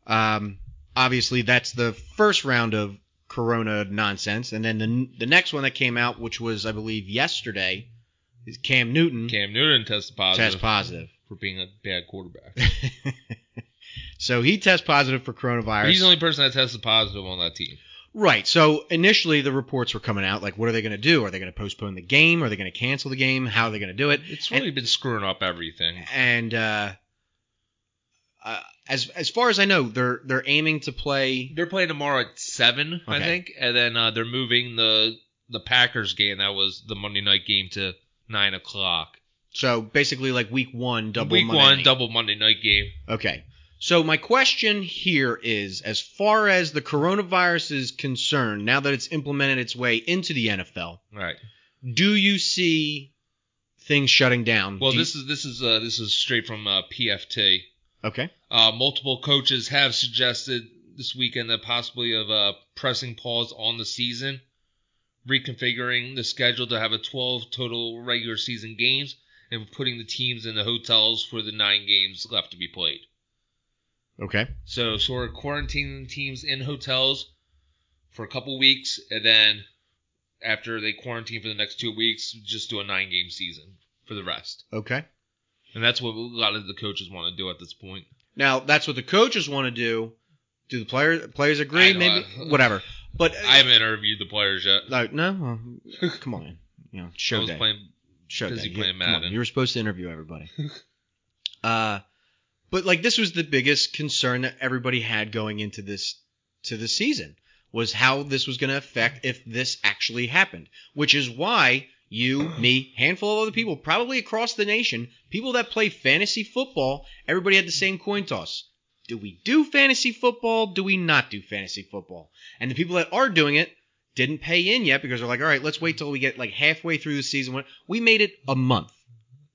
Um, obviously, that's the first round of Corona nonsense, and then the the next one that came out, which was I believe yesterday, is Cam Newton Cam Newton tested positive test positive. For being a bad quarterback. so he tests positive for coronavirus. He's the only person that tested positive on that team. Right. So initially the reports were coming out like, what are they going to do? Are they going to postpone the game? Are they going to cancel the game? How are they going to do it? It's really been screwing up everything. And uh, uh, as as far as I know, they're they're aiming to play. They're playing tomorrow at seven, I think, and then uh, they're moving the the Packers game that was the Monday night game to nine o'clock. So basically, like week one, double Week Monday one, night. double Monday night game. Okay. So my question here is, as far as the coronavirus is concerned, now that it's implemented its way into the NFL, Right. do you see things shutting down? Well, Do you- this is this is uh, this is straight from uh, PFT. okay. Uh, multiple coaches have suggested this weekend that possibly of uh, pressing pause on the season, reconfiguring the schedule to have a 12 total regular season games, and putting the teams in the hotels for the nine games left to be played. Okay. So sort of quarantining teams in hotels for a couple weeks, and then after they quarantine for the next two weeks, just do a nine game season for the rest. Okay. And that's what a lot of the coaches want to do at this point. Now that's what the coaches want to do. Do the player, players agree? Maybe I- whatever. But I haven't interviewed the players yet. No, no. uh, come on, you know, show I was day. playing show busy day. playing come Madden. you were supposed to interview everybody. uh, but like this was the biggest concern that everybody had going into this to the season was how this was going to affect if this actually happened, which is why you, me, handful of other people, probably across the nation, people that play fantasy football, everybody had the same coin toss. Do we do fantasy football? Do we not do fantasy football? And the people that are doing it didn't pay in yet because they're like, all right, let's wait till we get like halfway through the season. We made it a month.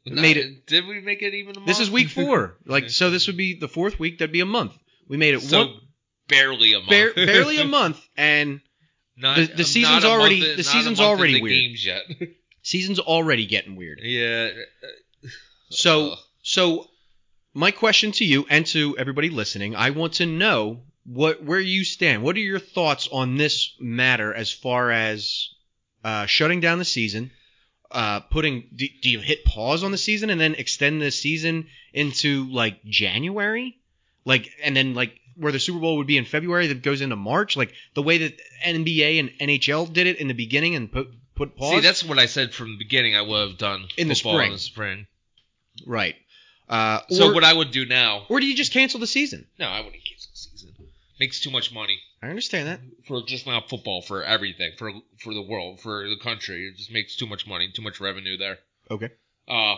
We made it. Did we make it even a month? This is week four. Like, so this would be the fourth week. That'd be a month. We made it so one, barely a month. bare, barely a month, and Not, the- the season's already- in- the season's already the weird. Games yet? season's already getting weird. yeah. So, Ugh. so my question to you and to everybody listening, I want to know what where you stand. What are your thoughts on this matter as far as uh, shutting down the season? Uh, putting do, do you hit pause on the season and then extend the season into like January, like and then like where the Super Bowl would be in February that goes into March, like the way that NBA and NHL did it in the beginning and put put pause. See, that's what I said from the beginning. I would have done In the spring. in the spring. right. Uh, So or, what I would do now? or do you just cancel the season? No, I wouldn't cancel the season. Makes too much money I understand that. for just not football, for everything, for for the world, for the country. It just makes too much money, too much revenue there. Okay. Uh,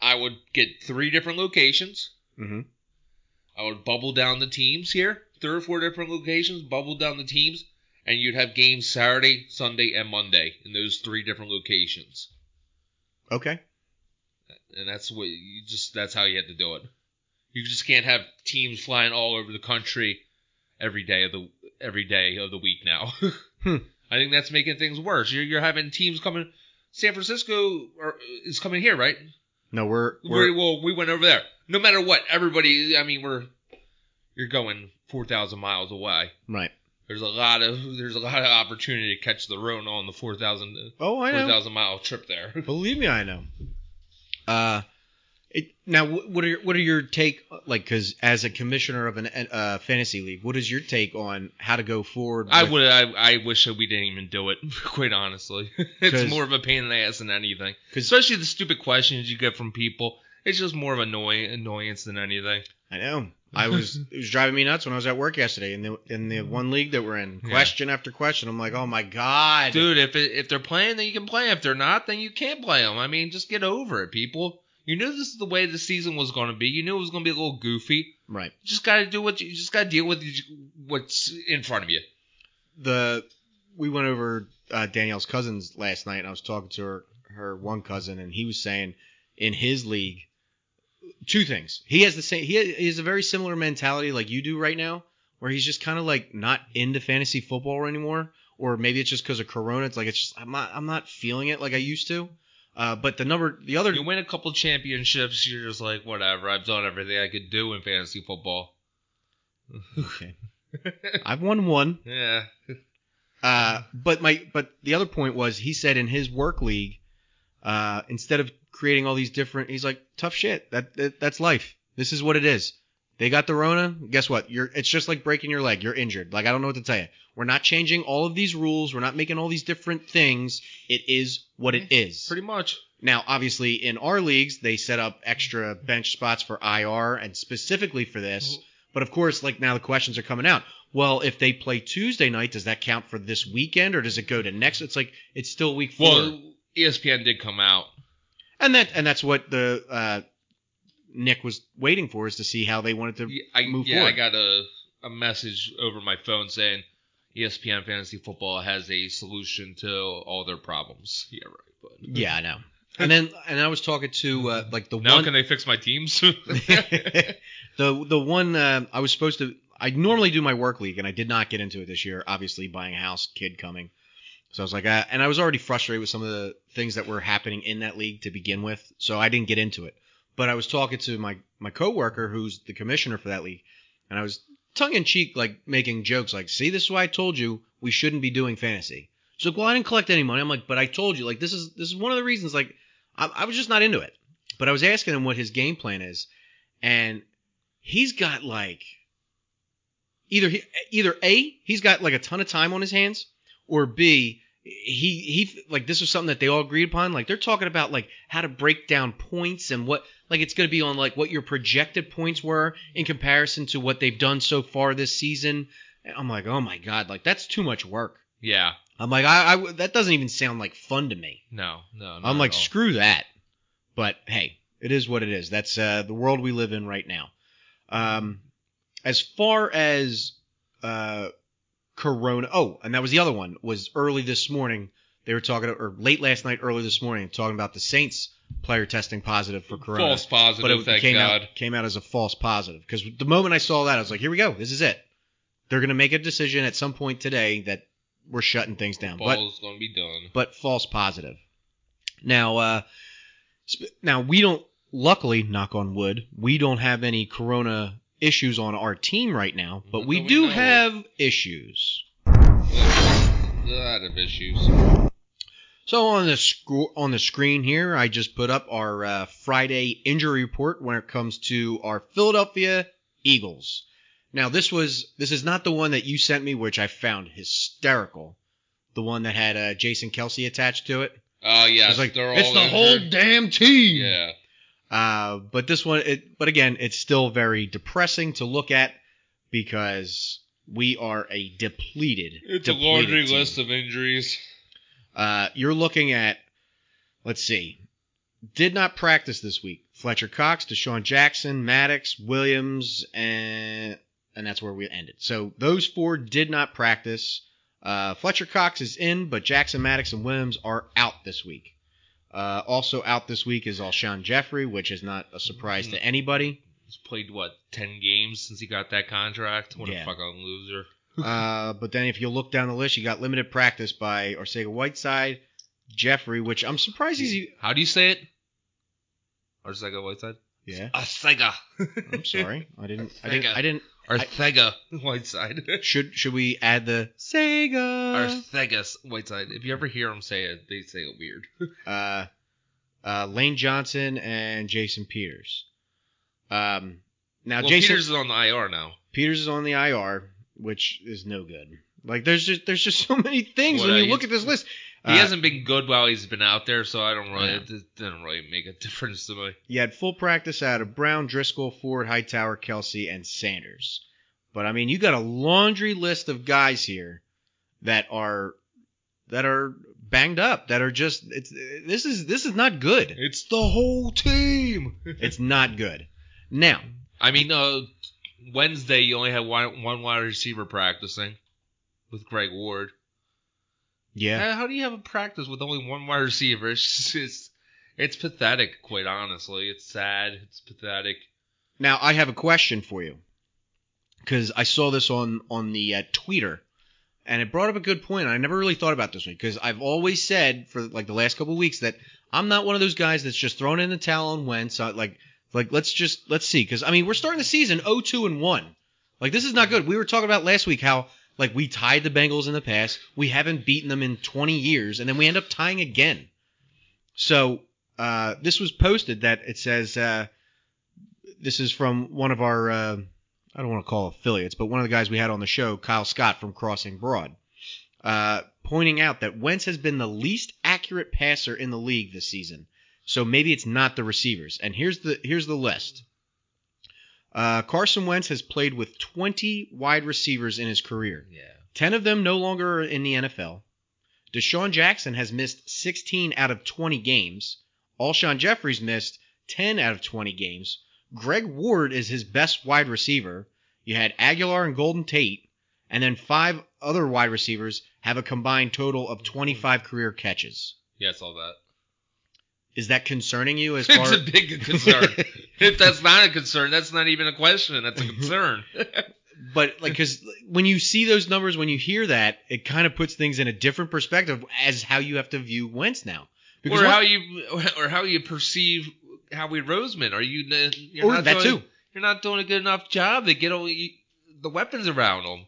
I would get three different locations. Mm-hmm. I would bubble down the teams here, three or four different locations, bubble down the teams, and you'd have games Saturday, Sunday, and Monday in those three different locations. Okay. And that's what you just that's how you had to do it. You just can't have teams flying all over the country every day of the every day of the week now. Hmm. I think that's making things worse. You're, you're having teams coming. San Francisco are, is coming here, right? No, we're We're, we're well, we went over there. No matter what, everybody. I mean, we're you're going four thousand miles away. right. There's a lot of there's a lot of opportunity to catch the Rona on the four thousand Oh, I four know. thousand mile trip there. Believe me, I know. Uh, it, now what are your, what are your take like? Because as a commissioner of an uh, fantasy league, what is your take on how to go forward? I with- would. I, I wish that we didn't even do it. Quite honestly, it's more of a pain in the ass than anything. Especially the stupid questions you get from people. It's just more of annoy annoyance than anything. I know. I was it was driving me nuts when I was at work yesterday in the in the one league that we're in. Yeah. Question after question. I'm like, oh my god, Dude, if it, if they're playing, then you can play. If they're not, then you can't play them. I mean, just get over it, people. You knew this is the way the season was going to be. You knew it was going to be a little goofy. Right. You just got to do what you, you just got to deal with what's in front of you. the we went over uh, Danielle's cousins last night, and I was talking to her her one cousin, and he was saying in his league two things. He has the same. He has, he has a very similar mentality like you do right now, where he's just kind of like not into fantasy football anymore, or maybe it's just because of Corona. It's like it's just I'm not I'm not feeling it like I used to. Uh, but the number the other You win a couple championships, you're just like, whatever. I've done everything I could do in fantasy football. okay. I've won one. Yeah. Uh, but my but the other point was he said in his work league, uh, instead of creating all these different, he's like tough shit. That, that that's life. This is what it is. They got the Rona. Guess what? You're. It's just like breaking your leg. You're injured. Like I don't know what to tell you. We're not changing all of these rules. We're not making all these different things. It is what it is. Pretty much. Now, obviously, in our leagues, they set up extra bench spots for IR and specifically for this. But of course, like now the questions are coming out. Well, if they play Tuesday night, does that count for this weekend or does it go to next? It's like it's still week four. Well, ESPN did come out. and that and that's what the uh, Nick was waiting for is to see how they wanted to Yeah, I, move yeah, forward. I got a, a message over my phone saying ESPN Fantasy Football has a solution to all their problems. Yeah, right. But yeah, I know. And then and I was talking to uh, like the now one can they fix my teams? the the one uh, I was supposed to. I normally do my work league, and I did not get into it this year. Obviously, buying a house, kid coming. So I was like, uh, and I was already frustrated with some of the things that were happening in that league to begin with. So I didn't get into it. But I was talking to my my coworker, who's the commissioner for that league, and I was tongue in cheek, like making jokes, like, "See, this is why I told you we shouldn't be doing fantasy." She's like, "Well, I didn't collect any money." I'm like, "But I told you, like, this is this is one of the reasons, like." I, I was just not into it. But I was asking him what his game plan is, and he's got like either he, either a he's got like a ton of time on his hands, or b he he like this was something that they all agreed upon. Like they're talking about like how to break down points and what like it's going to be on like what your projected points were in comparison to what they've done so far this season. And I'm like, oh my god, like that's too much work. yeah. I'm like, I, I that doesn't even sound like fun to me. No, no. I'm like, screw that. But hey, it is what it is. That's uh, the world we live in right now. Um, as far as uh, Corona, oh, and that was the other one. Was early this morning. They were talking, or late last night, early this morning, talking about the Saints player testing positive for Corona. False positive. but it thank came God. out came out as a false positive because the moment I saw that, I was like, here we go. This is it. They're gonna make a decision at some point today that we're shutting things down. But Ball's gonna be done. but false positive. Now, uh, sp- now we don't. Luckily, knock on wood, we don't have any corona issues on our team right now, but we do have issues. A lot of issues. So on the sc- on the screen here, I just put up our uh, Friday injury report when it comes to our Philadelphia Eagles. Now this was this is not the one that you sent me, which I found hysterical. The one that had uh, Jason Kelce attached to it. Oh yeah, I was like, it's the whole damn team. Yeah. Uh, but this one, it, but again, it's still very depressing to look at because we are a depleted. It's a depleted laundry team. list of injuries. Uh, you're looking at, let's see, did not practice this week. Fletcher Cox, DeSean Jackson, Maddox, Williams, and and that's where we ended. So those four did not practice. Uh, Fletcher Cox is in, but Jackson, Maddox, and Williams are out this week. Uh, also out this week is Alshon Jeffery, which is not a surprise to anybody. He's played what ten games since he got that contract. What Yeah. a fucking loser. Uh, but then if you look down the list, you got limited practice by Ortega Whiteside, Jeffery, which I'm surprised he's. e- How do you say it? Arcega Whiteside. Yeah. Arcega. I'm sorry. I didn't. I didn't. I didn't. Arcega Whiteside. Should should we add the Sega? Arcega Whiteside. If you ever hear them say it, they say it weird. Uh, uh, Lane Johnson and Jason Peters. Um, now well, Jason Peters is on the IR now. Peters is on the IR, which is no good. Like there's just there's just so many things when you look at this list. He Uh, hasn't been good while he's been out there, so I don't really. Yeah. It didn't really make a difference to me. You had full practice out of Brown, Driscoll, Ford, Hightower, Kelce, and Sanders. But I mean, you got a laundry list of guys here that are that are banged up, that are just it's this is this is not good. It's the whole team. It's not good. Now, I mean, uh, Wednesday you only had one, one wide receiver practicing with Greg Ward. Yeah, Uh, How do you have a practice with only one wide receiver? It's just, it's, it's pathetic, quite honestly. It's sad. It's pathetic. now I have a question for you because I saw this on on the uh, tweeter. And it brought up a good point. I never really thought about this one because I've always said for like the last couple of weeks that I'm not one of those guys that's just thrown in the towel on Wentz. I, like, like let's just let's see because I mean we're starting the season 0-2 and one. Like this is not good. We were talking about last week how like we tied the Bengals in the past. We haven't beaten them in 20 years, and then we end up tying again. So uh, this was posted that it says uh, this is from one of our uh, I don't want to call affiliates, but one of the guys we had on the show, Kyle Scott from Crossing Broad, uh, pointing out that Wentz has been the least accurate passer in the league this season. So maybe it's not the receivers. And here's the here's the list. Uh, Carson Wentz has played with 20 wide receivers in his career. Yeah. 10 of them no longer are in the NFL. DeSean Jackson has missed 16 out of 20 games. Alshon Jeffery's missed 10 out of 20 games. Greg Ward is his best wide receiver. You had Agholor and Golden Tate, and then five other wide receivers have a combined total of 25 career catches. Yeah, I saw that. Is that concerning you as far It's a big concern. if that's not a concern, that's not even a question. That's a concern. but like because when you see those numbers when you hear that it kind of puts things in a different perspective as how you have to view Wentz now or what- how you or how you perceive Howie Roseman. Are you you're Or not that doing, too. You're not doing a good enough job to get all you, the weapons around them.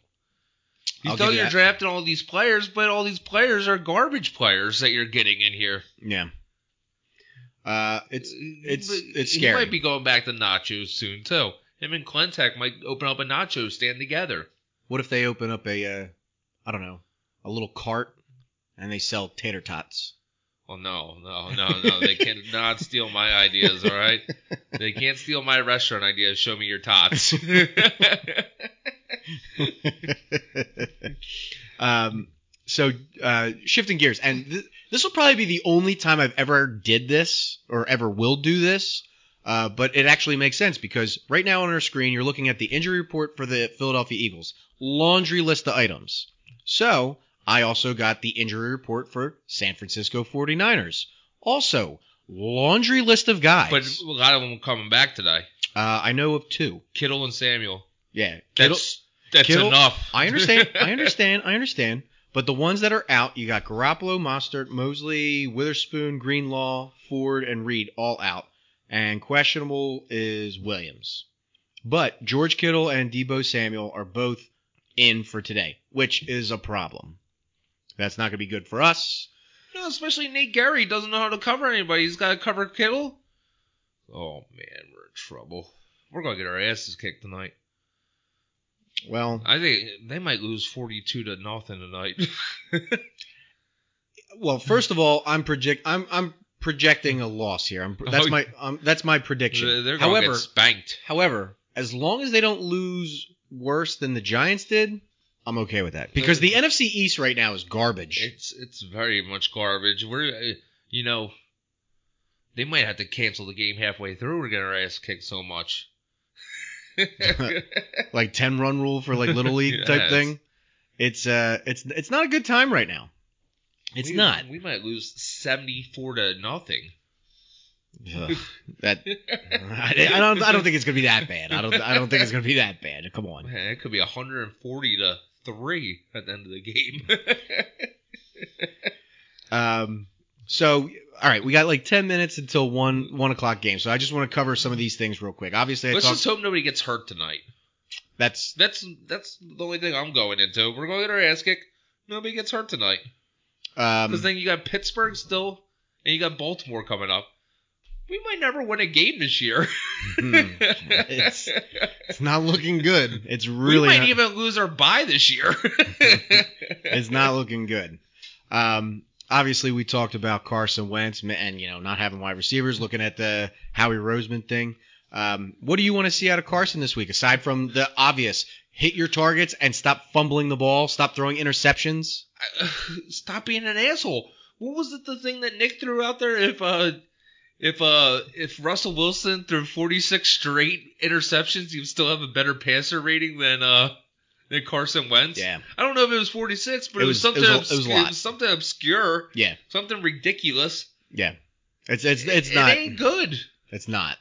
You I'll thought you're that. drafting all these players, but all these players are garbage players that you're getting in here. yeah uh it's it's it's He might be going back to nachos soon too. Him and Klentak might open up a nacho stand together. what if they open up a uh i don't know a little cart and they sell tater tots Well, no, no, no, no. They cannot steal my ideas. All right, they can't steal my restaurant ideas. Show me your tots. um so uh, shifting gears, and th- this will probably be the only time I've ever did this or ever will do this. Uh, but it actually makes sense because right now on our screen you're looking at the injury report for the Philadelphia Eagles, laundry list of items. So I also got the injury report for San Francisco 49ers, also laundry list of guys. But a lot of them coming back today. uh, I know of two. Kittle and Samuel. Yeah, Kittle- That's that's Kittle- enough. I understand. I understand. I understand. But the ones that are out, you got Garoppolo, Mostert, Mosley, Witherspoon, Greenlaw, Ford, and Reed all out. And questionable is Williams. But George Kittle and Deebo Samuel are both in for today, which is a problem. That's not going to be good for us. no, especially Nate Gerry doesn't know how to cover anybody. He's got to cover Kittle. Oh man, we're in trouble. We're gonna get our asses kicked tonight. Well, I think they might lose forty-two to nothing tonight. well, first of all, I'm project I'm I'm projecting a loss here. I'm, that's Oh, my um, that's my prediction. They're gonna However, get spanked. However, as long as they don't lose worse than the Giants did, I'm okay with that. Because the NFC East right now is garbage. It's it's very much garbage. We're uh, you know they might have to cancel the game halfway through. We're getting our ass kicked so much. like 10 run rule for like little league type Yes. thing. It's uh it's it's not a good time right now. It's We- not. We might lose seventy-four to nothing. Ugh, that I, I don't I don't think it's going to be that bad. I don't I don't think it's going to be that bad. Come on. Man, it could be 140 to three at the end of the game. Um, so, all right, we got like ten minutes until one one o'clock game. So I just want to cover some of these things real quick. Obviously, I Let's talked, just hope nobody gets hurt tonight. that's That's that's the only thing I'm going into. We're going to get our ass kicked. Nobody gets hurt tonight. um, Because then you got Pittsburgh still, and you got Baltimore coming up. We might never win a game this year. Hmm. It's- it's not looking good. It's really we might not, even lose our bye this year. it's not looking good. Um, obviously, we talked about Carson Wentz and you know not having wide receivers. Looking at the Howie Roseman thing. Um, what do you want to see out of Carson this week aside from the obvious? Hit your targets and stop fumbling the ball. Stop throwing interceptions. Stop being an asshole. What was it the thing that Nick threw out there? If uh if uh if Russell Wilson threw 46 straight interceptions, he would still have a better passer rating than uh than Carson Wentz. Yeah. I don't know if it was 46, but It it, was- was, something it was a- it was obscure. lot. something obscure, Yeah, something ridiculous. yeah. It's it's it's it, not. It ain't good. It's not.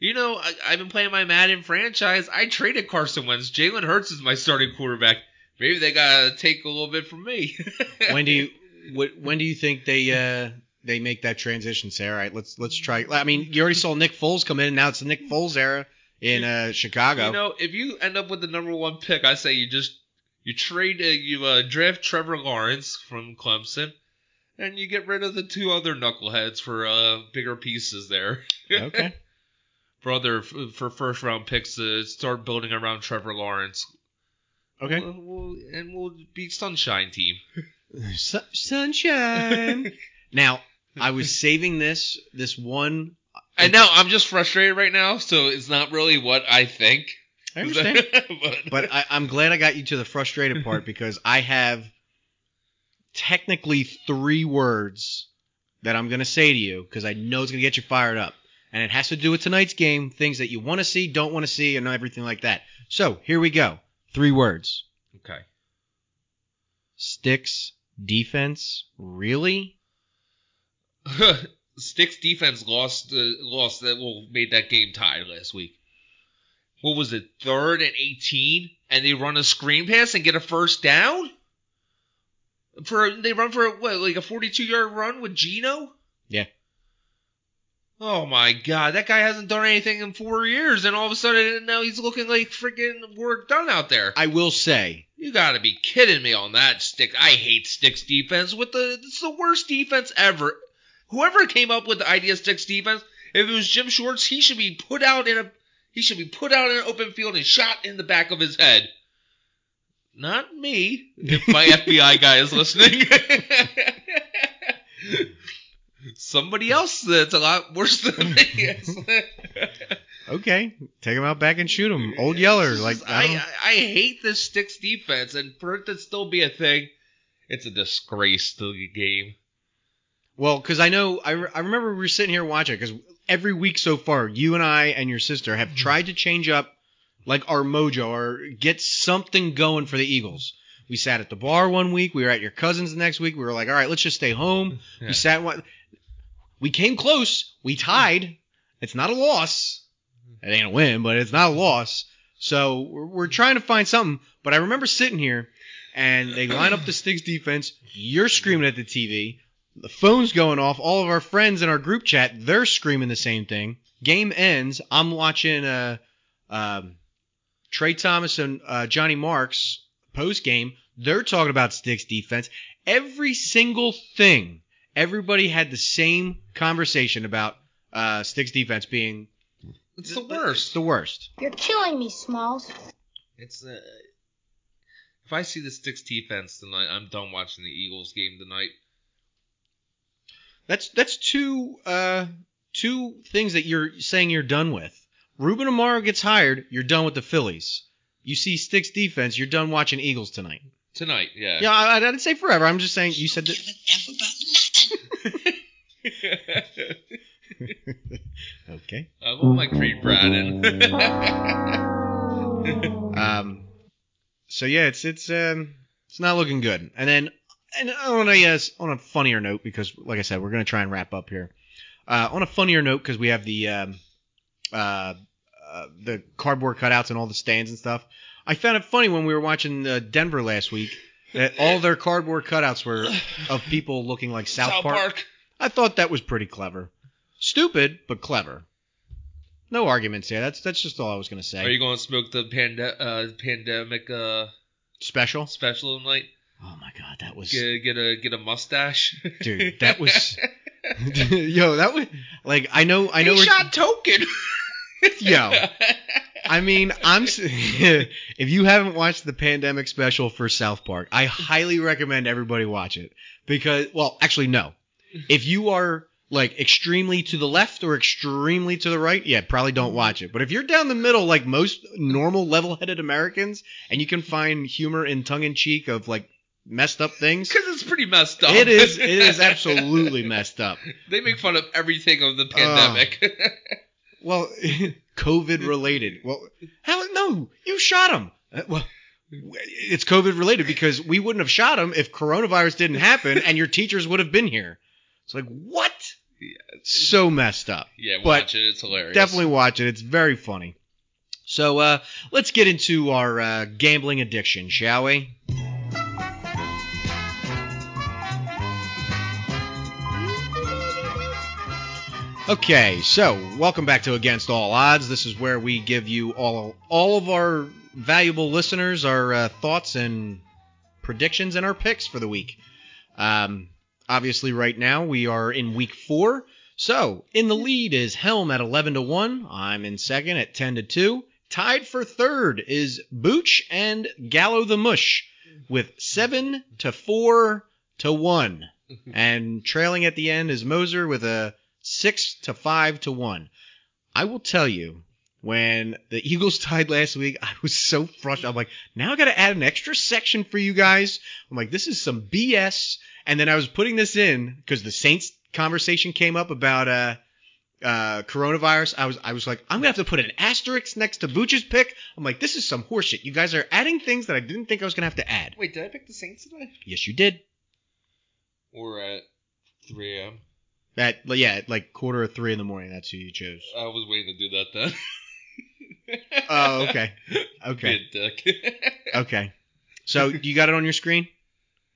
You know, I, I've been playing my Madden franchise. I traded Carson Wentz. Jalen Hurts is my starting quarterback. Maybe they gotta take a little bit from me. when do you wh- when do you think they uh they make that transition, Say, All right, let's let's try. I mean, you already saw Nick Foles come in. Now it's the Nick Foles era in uh, Chicago. You know, if you end up with the number one pick, I say you just you trade uh, you uh, draft Trevor Lawrence from Clemson, and you get rid of the two other knuckleheads for uh, bigger pieces there. okay. for other for first round picks to start building around Trevor Lawrence. Okay. We'll- we'll- and we'll be sunshine team. Su- sunshine. now, I was saving this this one. And now I'm just frustrated right now, so it's not really what I think. I understand, but, but I, I'm glad I got you to the frustrated part because I have technically three words that I'm gonna say to you because I know it's gonna get you fired up, and it has to do with tonight's game, things that you want to see, don't want to see, and everything like that. So here we go. Three words. okay. Sticks defense. Really? Sticks defense lost uh, lost that well made that game tied last week. What was it? Third and eighteen, and they run a screen pass and get a first down. For they run for what like a forty-two yard run with Gino. Yeah. Oh my god, that guy hasn't done anything in four years, and all of a sudden now he's looking like freaking work done out there. I will say. You gotta be kidding me on that stick. I hate sticks defense. With the it's the worst defense ever. Whoever came up with the idea of sticks defense, if it was Jim Schwartz, he should be put out in a he should be put out in an open field and shot in the back of his head. Not me. If my FBI guy is listening. Somebody else that's a lot worse than me. Okay, take him out back and shoot him. Old Yeller, like I, I, I, I hate this sticks defense, and for it to still be a thing, It's a disgrace to the game. Well, because I know I, re- I remember we were sitting here watching because every week so far, you and I and your sister have mm-hmm. tried to change up like our mojo or get something going for the Eagles. We sat at the bar one week. We were at your cousin's the next week. We were like, all right, let's just stay home. Yeah. We sat. One, we came close. We tied. It's not a loss. It ain't a win, but it's not a loss. So we're, we're trying to find something. But I remember sitting here, and they line up the Sticks defense. You're screaming at the TV. The phone's going off. All of our friends in our group chat, they're screaming the same thing. Game ends. I'm watching uh, um, Trey Thomas and uh, Johnny Marks post game. They're talking about Sticks defense. Every single thing, everybody had the same conversation about uh, Sticks defense being It's the worst. the worst. You're killing me, Smalls. It's uh, if I see the Sticks defense tonight, I'm done watching the Eagles game tonight. That's that's two uh, two things that you're saying you're done with. Ruben Amaro gets hired, you're done with the Phillies. You see Sticks defense, you're done watching Eagles tonight. Tonight, yeah. Yeah, I, I didn't say forever. I'm just saying you said that. give an F about nothing. Okay. I love my Creed Bratton. Um. So yeah, it's it's um it's not looking good. And then and on a uh, on a funnier note because like I said, we're gonna try and wrap up here. Uh, on a funnier note because we have the um, uh, uh, the cardboard cutouts and all the stands and stuff. I found it funny when we were watching uh, Denver last week that all their cardboard cutouts were of people looking like South, Park. I thought that was pretty clever. Stupid, but clever. No arguments here. That's that's just all I was gonna say. Are you going to smoke the pande- uh, pandemic uh, Special? special tonight? Oh my god, that was Get, get a get a mustache, dude. That was yo. That was like I know I know. He we're- shot token. Yo. I mean, I'm. s- if you haven't watched the pandemic special for South Park, I highly recommend everybody watch it because, well, actually, no. If you are like extremely to the left or extremely to the right, yeah, probably don't watch it. But if you're down the middle, like most normal, level-headed Americans, and you can find humor in tongue-in-cheek of like messed up things, Because it's pretty messed up. it is. It is absolutely messed up. they make fun of everything of the pandemic. Well, COVID related. Well, how? No, you shot him. Uh, Well, it's COVID related because we wouldn't have shot him if coronavirus didn't happen and your teachers would have been here. It's like what? So messed up. yeah, But watch it. It's hilarious. Definitely watch it. It's very funny. So uh, let's get into our uh, gambling addiction, shall we? Okay, so welcome back to Against All Odds. This is where we give you all all of our valuable listeners our uh, thoughts and predictions and our picks for the week. Um, obviously, right now we are in week four. So in the lead is Helm at eleven to one. I'm in second at ten to two. Tied for third is Booch and Gallo the Mush with seven to four to one. And trailing at the end is Moser with a six to five to one. I will tell you, when the Eagles tied last week, I was so frustrated. I'm like, now I got to add an extra section for you guys. I'm like, this is some BS. And then I was putting this in because the Saints conversation came up about uh, uh, coronavirus. I was I was like, I'm gonna have to put an asterisk next to Booch's pick. I'm like, this is some horseshit. You guys are adding things that I didn't think I was gonna have to add. Wait, did I pick the Saints today? Yes, you did. Or at 3 a.m. At yeah, like quarter of three in the morning. That's who you chose. I was waiting to do that then. Oh, okay. Okay. Okay. So you got it on your screen?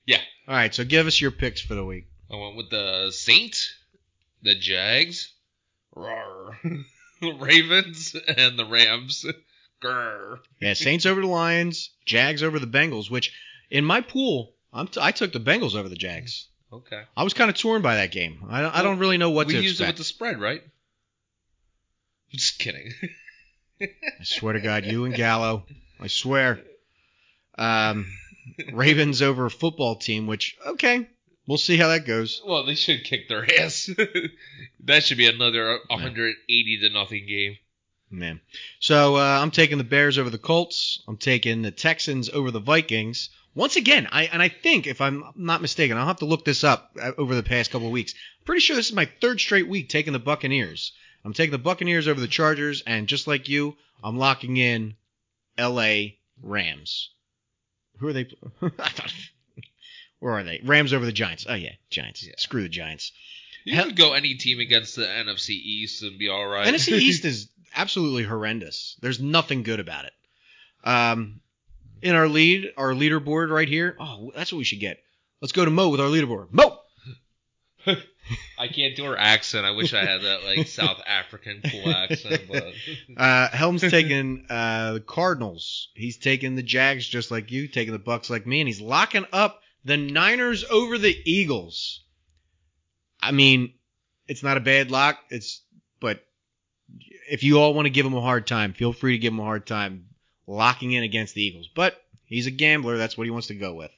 Yeah. All right. So give us your picks for the week. I went with the Saints, the Jags, rawr, Ravens, and the Rams. Grr. Yeah, Saints over the Lions, Jags over the Bengals. Which in my pool, I'm t- I took the Bengals over the Jags. Okay. I was kind of torn by that game. I don't, I don't really know what we to used it with the spread, right? Just kidding. I swear to God, you and Gallo. I swear. Um, Ravens over football team. Which okay, we'll see how that goes. well, they should kick their ass. that should be another 180 to nothing game. Man. So uh, I'm taking the Bears over the Colts. I'm taking the Texans over the Vikings. Once again, I and I think if I'm not mistaken, I'll have to look this up uh, over the past couple of weeks. Pretty sure this is my third straight week taking the Buccaneers. I'm taking the Buccaneers over the Chargers, and just like you, I'm locking in L.A. Rams. Who are they? I thought, where are they? Rams over the Giants. Oh yeah, Giants. Yeah. Screw the Giants. You Hell- could go any team against the NFC East and be all right. NFC East is absolutely horrendous. There's nothing good about it. Um, in our lead, our leaderboard right here. Oh, that's what we should get. Let's go to Mo with our leaderboard. Mo. I can't do her accent. I wish I had that like South African cool accent, but Uh, Helm's taking uh, the Cardinals. He's taking the Jags just like you, taking the Bucks like me, and he's locking up the Niners over the Eagles. I mean, it's not a bad lock. It's but if you all want to give him a hard time, feel free to give him a hard time locking in against the Eagles. But he's a gambler. That's what he wants to go with.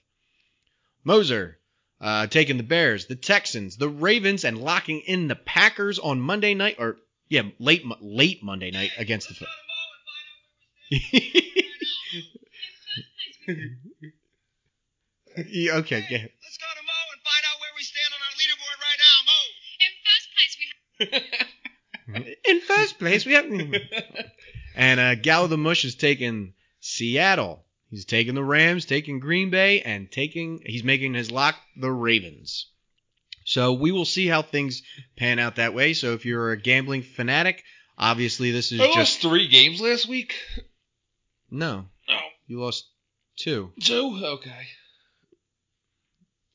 Moser uh, taking the Bears, the Texans, the Ravens, and locking in the Packers on Monday night or yeah, late late Monday night against the. yeah, okay, yeah. Let's go to Mo and find out where we stand on our leaderboard right now, Mo. In first place, we have In first place, we have. And uh, Gal the Mush is taking Seattle. He's taking the Rams, taking Green Bay, and taking. He's making his lock the Ravens. So we will see how things pan out that way. So if you're a gambling fanatic, obviously this is I lost just three games last week. no. Oh, You lost two. two. Okay.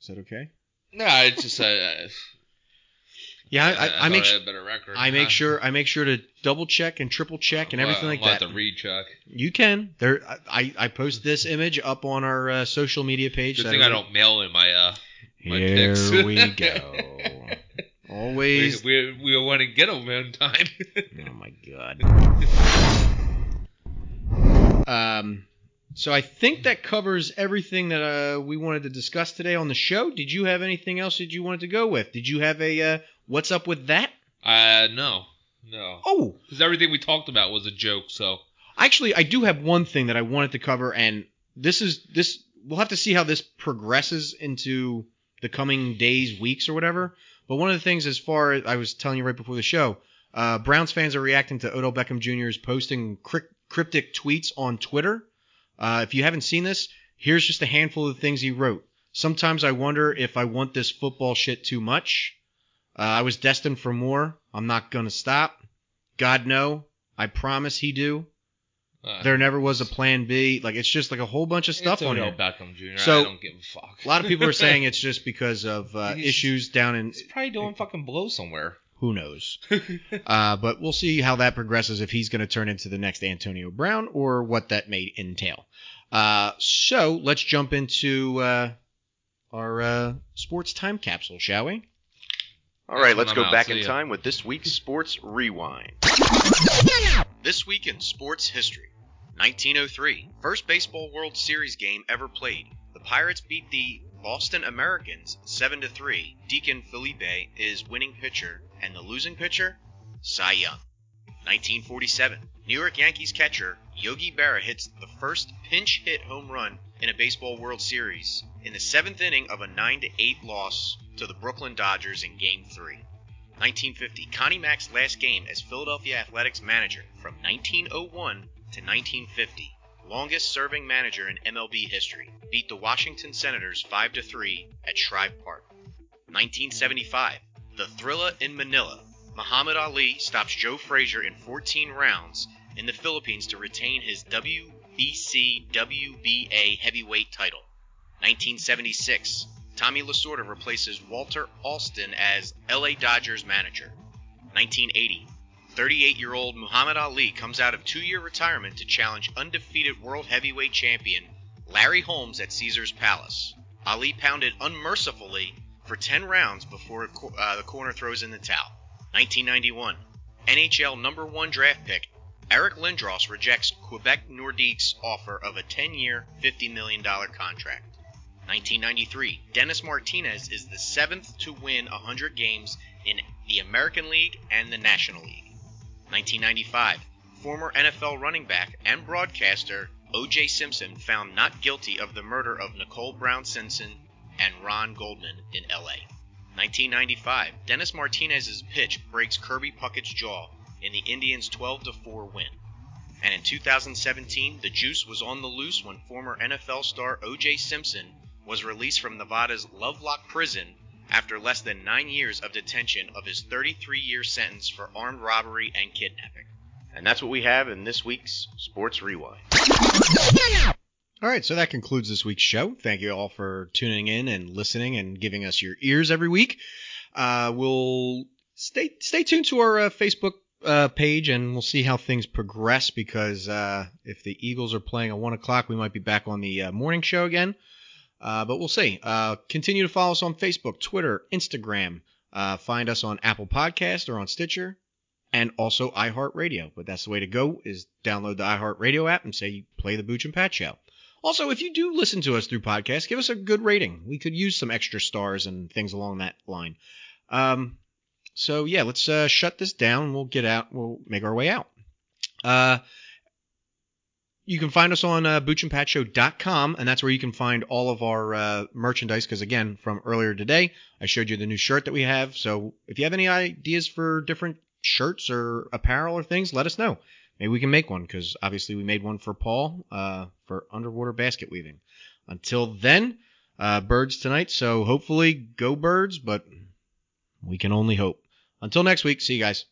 Is that okay? No, it's just uh, Yeah, I, I, I make I had a better record. I make sure I make sure to double check and triple check and everything like I'll that. Have to recheck. You can. There, I I post this image up on our uh, social media page. Good thing I don't mail in my uh. my Here picks. we go. We, Always. we, we want to get them in time. Oh my god. Um. So I think that covers everything that uh, we wanted to discuss today on the show. Did you have anything else that you wanted to go with? Did you have a uh, what's up with that? uh, no, no, Oh, because everything we talked about was a joke. So Actually, I do have one thing that I wanted to cover, and this is this. We'll have to see how this progresses into the coming days, weeks, or whatever. But one of the things, as far as I was telling you right before the show, uh, Browns fans are reacting to Odell Beckham Jr.'s posting cryp- cryptic tweets on Twitter. Uh, if you haven't seen this, here's just a handful of the things he wrote. Sometimes I wonder if I want this football shit too much. Uh, I was destined for more. I'm not gonna stop. God no. I promise he do. uh, There never was a plan B. Like it's just like a whole bunch of stuff on here. Beckham Jr. So, I don't give a fuck. A lot of people are saying it's just because of uh, issues down in He's probably doing fucking blow somewhere. who knows. uh, but we'll see how that progresses if he's going to turn into the next Antonio Brown or what that may entail. Uh, so let's jump into uh, our uh, sports time capsule, shall we? All right, let's go out. back See in ya. time with this week's Sports Rewind. This week in sports history. 1903, first baseball World Series game ever played. The Pirates beat the Boston Americans 7 to 3. Deacon Phillippe is winning pitcher and the losing pitcher Cy Young. 1947, New York Yankees catcher Yogi Berra hits the first pinch hit home run in a baseball World Series in the 7th inning of a 9 8 loss to the Brooklyn Dodgers in game 3. 1950, Connie Mack's last game as Philadelphia Athletics manager from 1901 to 1950. Longest serving manager in MLB history. Beat the Washington Senators 5 3 at Shibe Park. 1975, the Thrilla in Manila. Muhammad Ali stops Joe Frazier in 14 rounds in the Philippines to retain his WBC WBA heavyweight title. 1976, Tommy Lasorda replaces Walter Alston as LA Dodgers manager. 1980, 38 year old Muhammad Ali comes out of two year retirement to challenge undefeated world heavyweight champion Larry Holmes at Caesars Palace. Ali pounded unmercifully for 10 rounds before uh, the corner throws in the towel. 1991, NHL number one draft pick Eric Lindros rejects Quebec Nordique's offer of a 10 year, $50 million contract. 1993, Dennis Martinez is the seventh to win 100 games in the American League and the National League. 1995, former NFL running back and broadcaster O.J. Simpson found not guilty of the murder of Nicole Brown Simpson and Ron Goldman in L.A. 1995, Dennis Martinez's pitch breaks Kirby Puckett's jaw in the Indians' 12-4 win. And in 2017, the juice was on the loose when former NFL star O.J. Simpson was released from Nevada's Lovelock prison after less than nine years of detention of his 33-year sentence for armed robbery and kidnapping. And that's what we have in this week's Sports Rewind. All right, so that concludes this week's show. Thank you all for tuning in and listening and giving us your ears every week. Uh, we'll stay stay tuned to our uh, Facebook uh, page and we'll see how things progress because uh, if the Eagles are playing at one o'clock, we might be back on the uh, morning show again. Uh, but we'll see. continue to follow us on Facebook, Twitter, Instagram. find us on Apple Podcast or on Stitcher and also iHeartRadio. But that's the way to go is download the iHeartRadio app and say play the Booch and Pat show. Also, if you do listen to us through podcast, give us a good rating. We could use some extra stars and things along that line. Um, so yeah, let's uh, shut this down. We'll get out. We'll make our way out. Uh, you can find us on uh, boochandpatshow.com, and that's where you can find all of our uh, merchandise. Because again, from earlier today, I showed you the new shirt that we have. So if you have any ideas for different shirts or apparel or things, let us know. Maybe we can make one because obviously we made one for Paul uh, for underwater basket weaving. Until then, uh, birds tonight. So hopefully go birds, but we can only hope. Until next week, see you guys.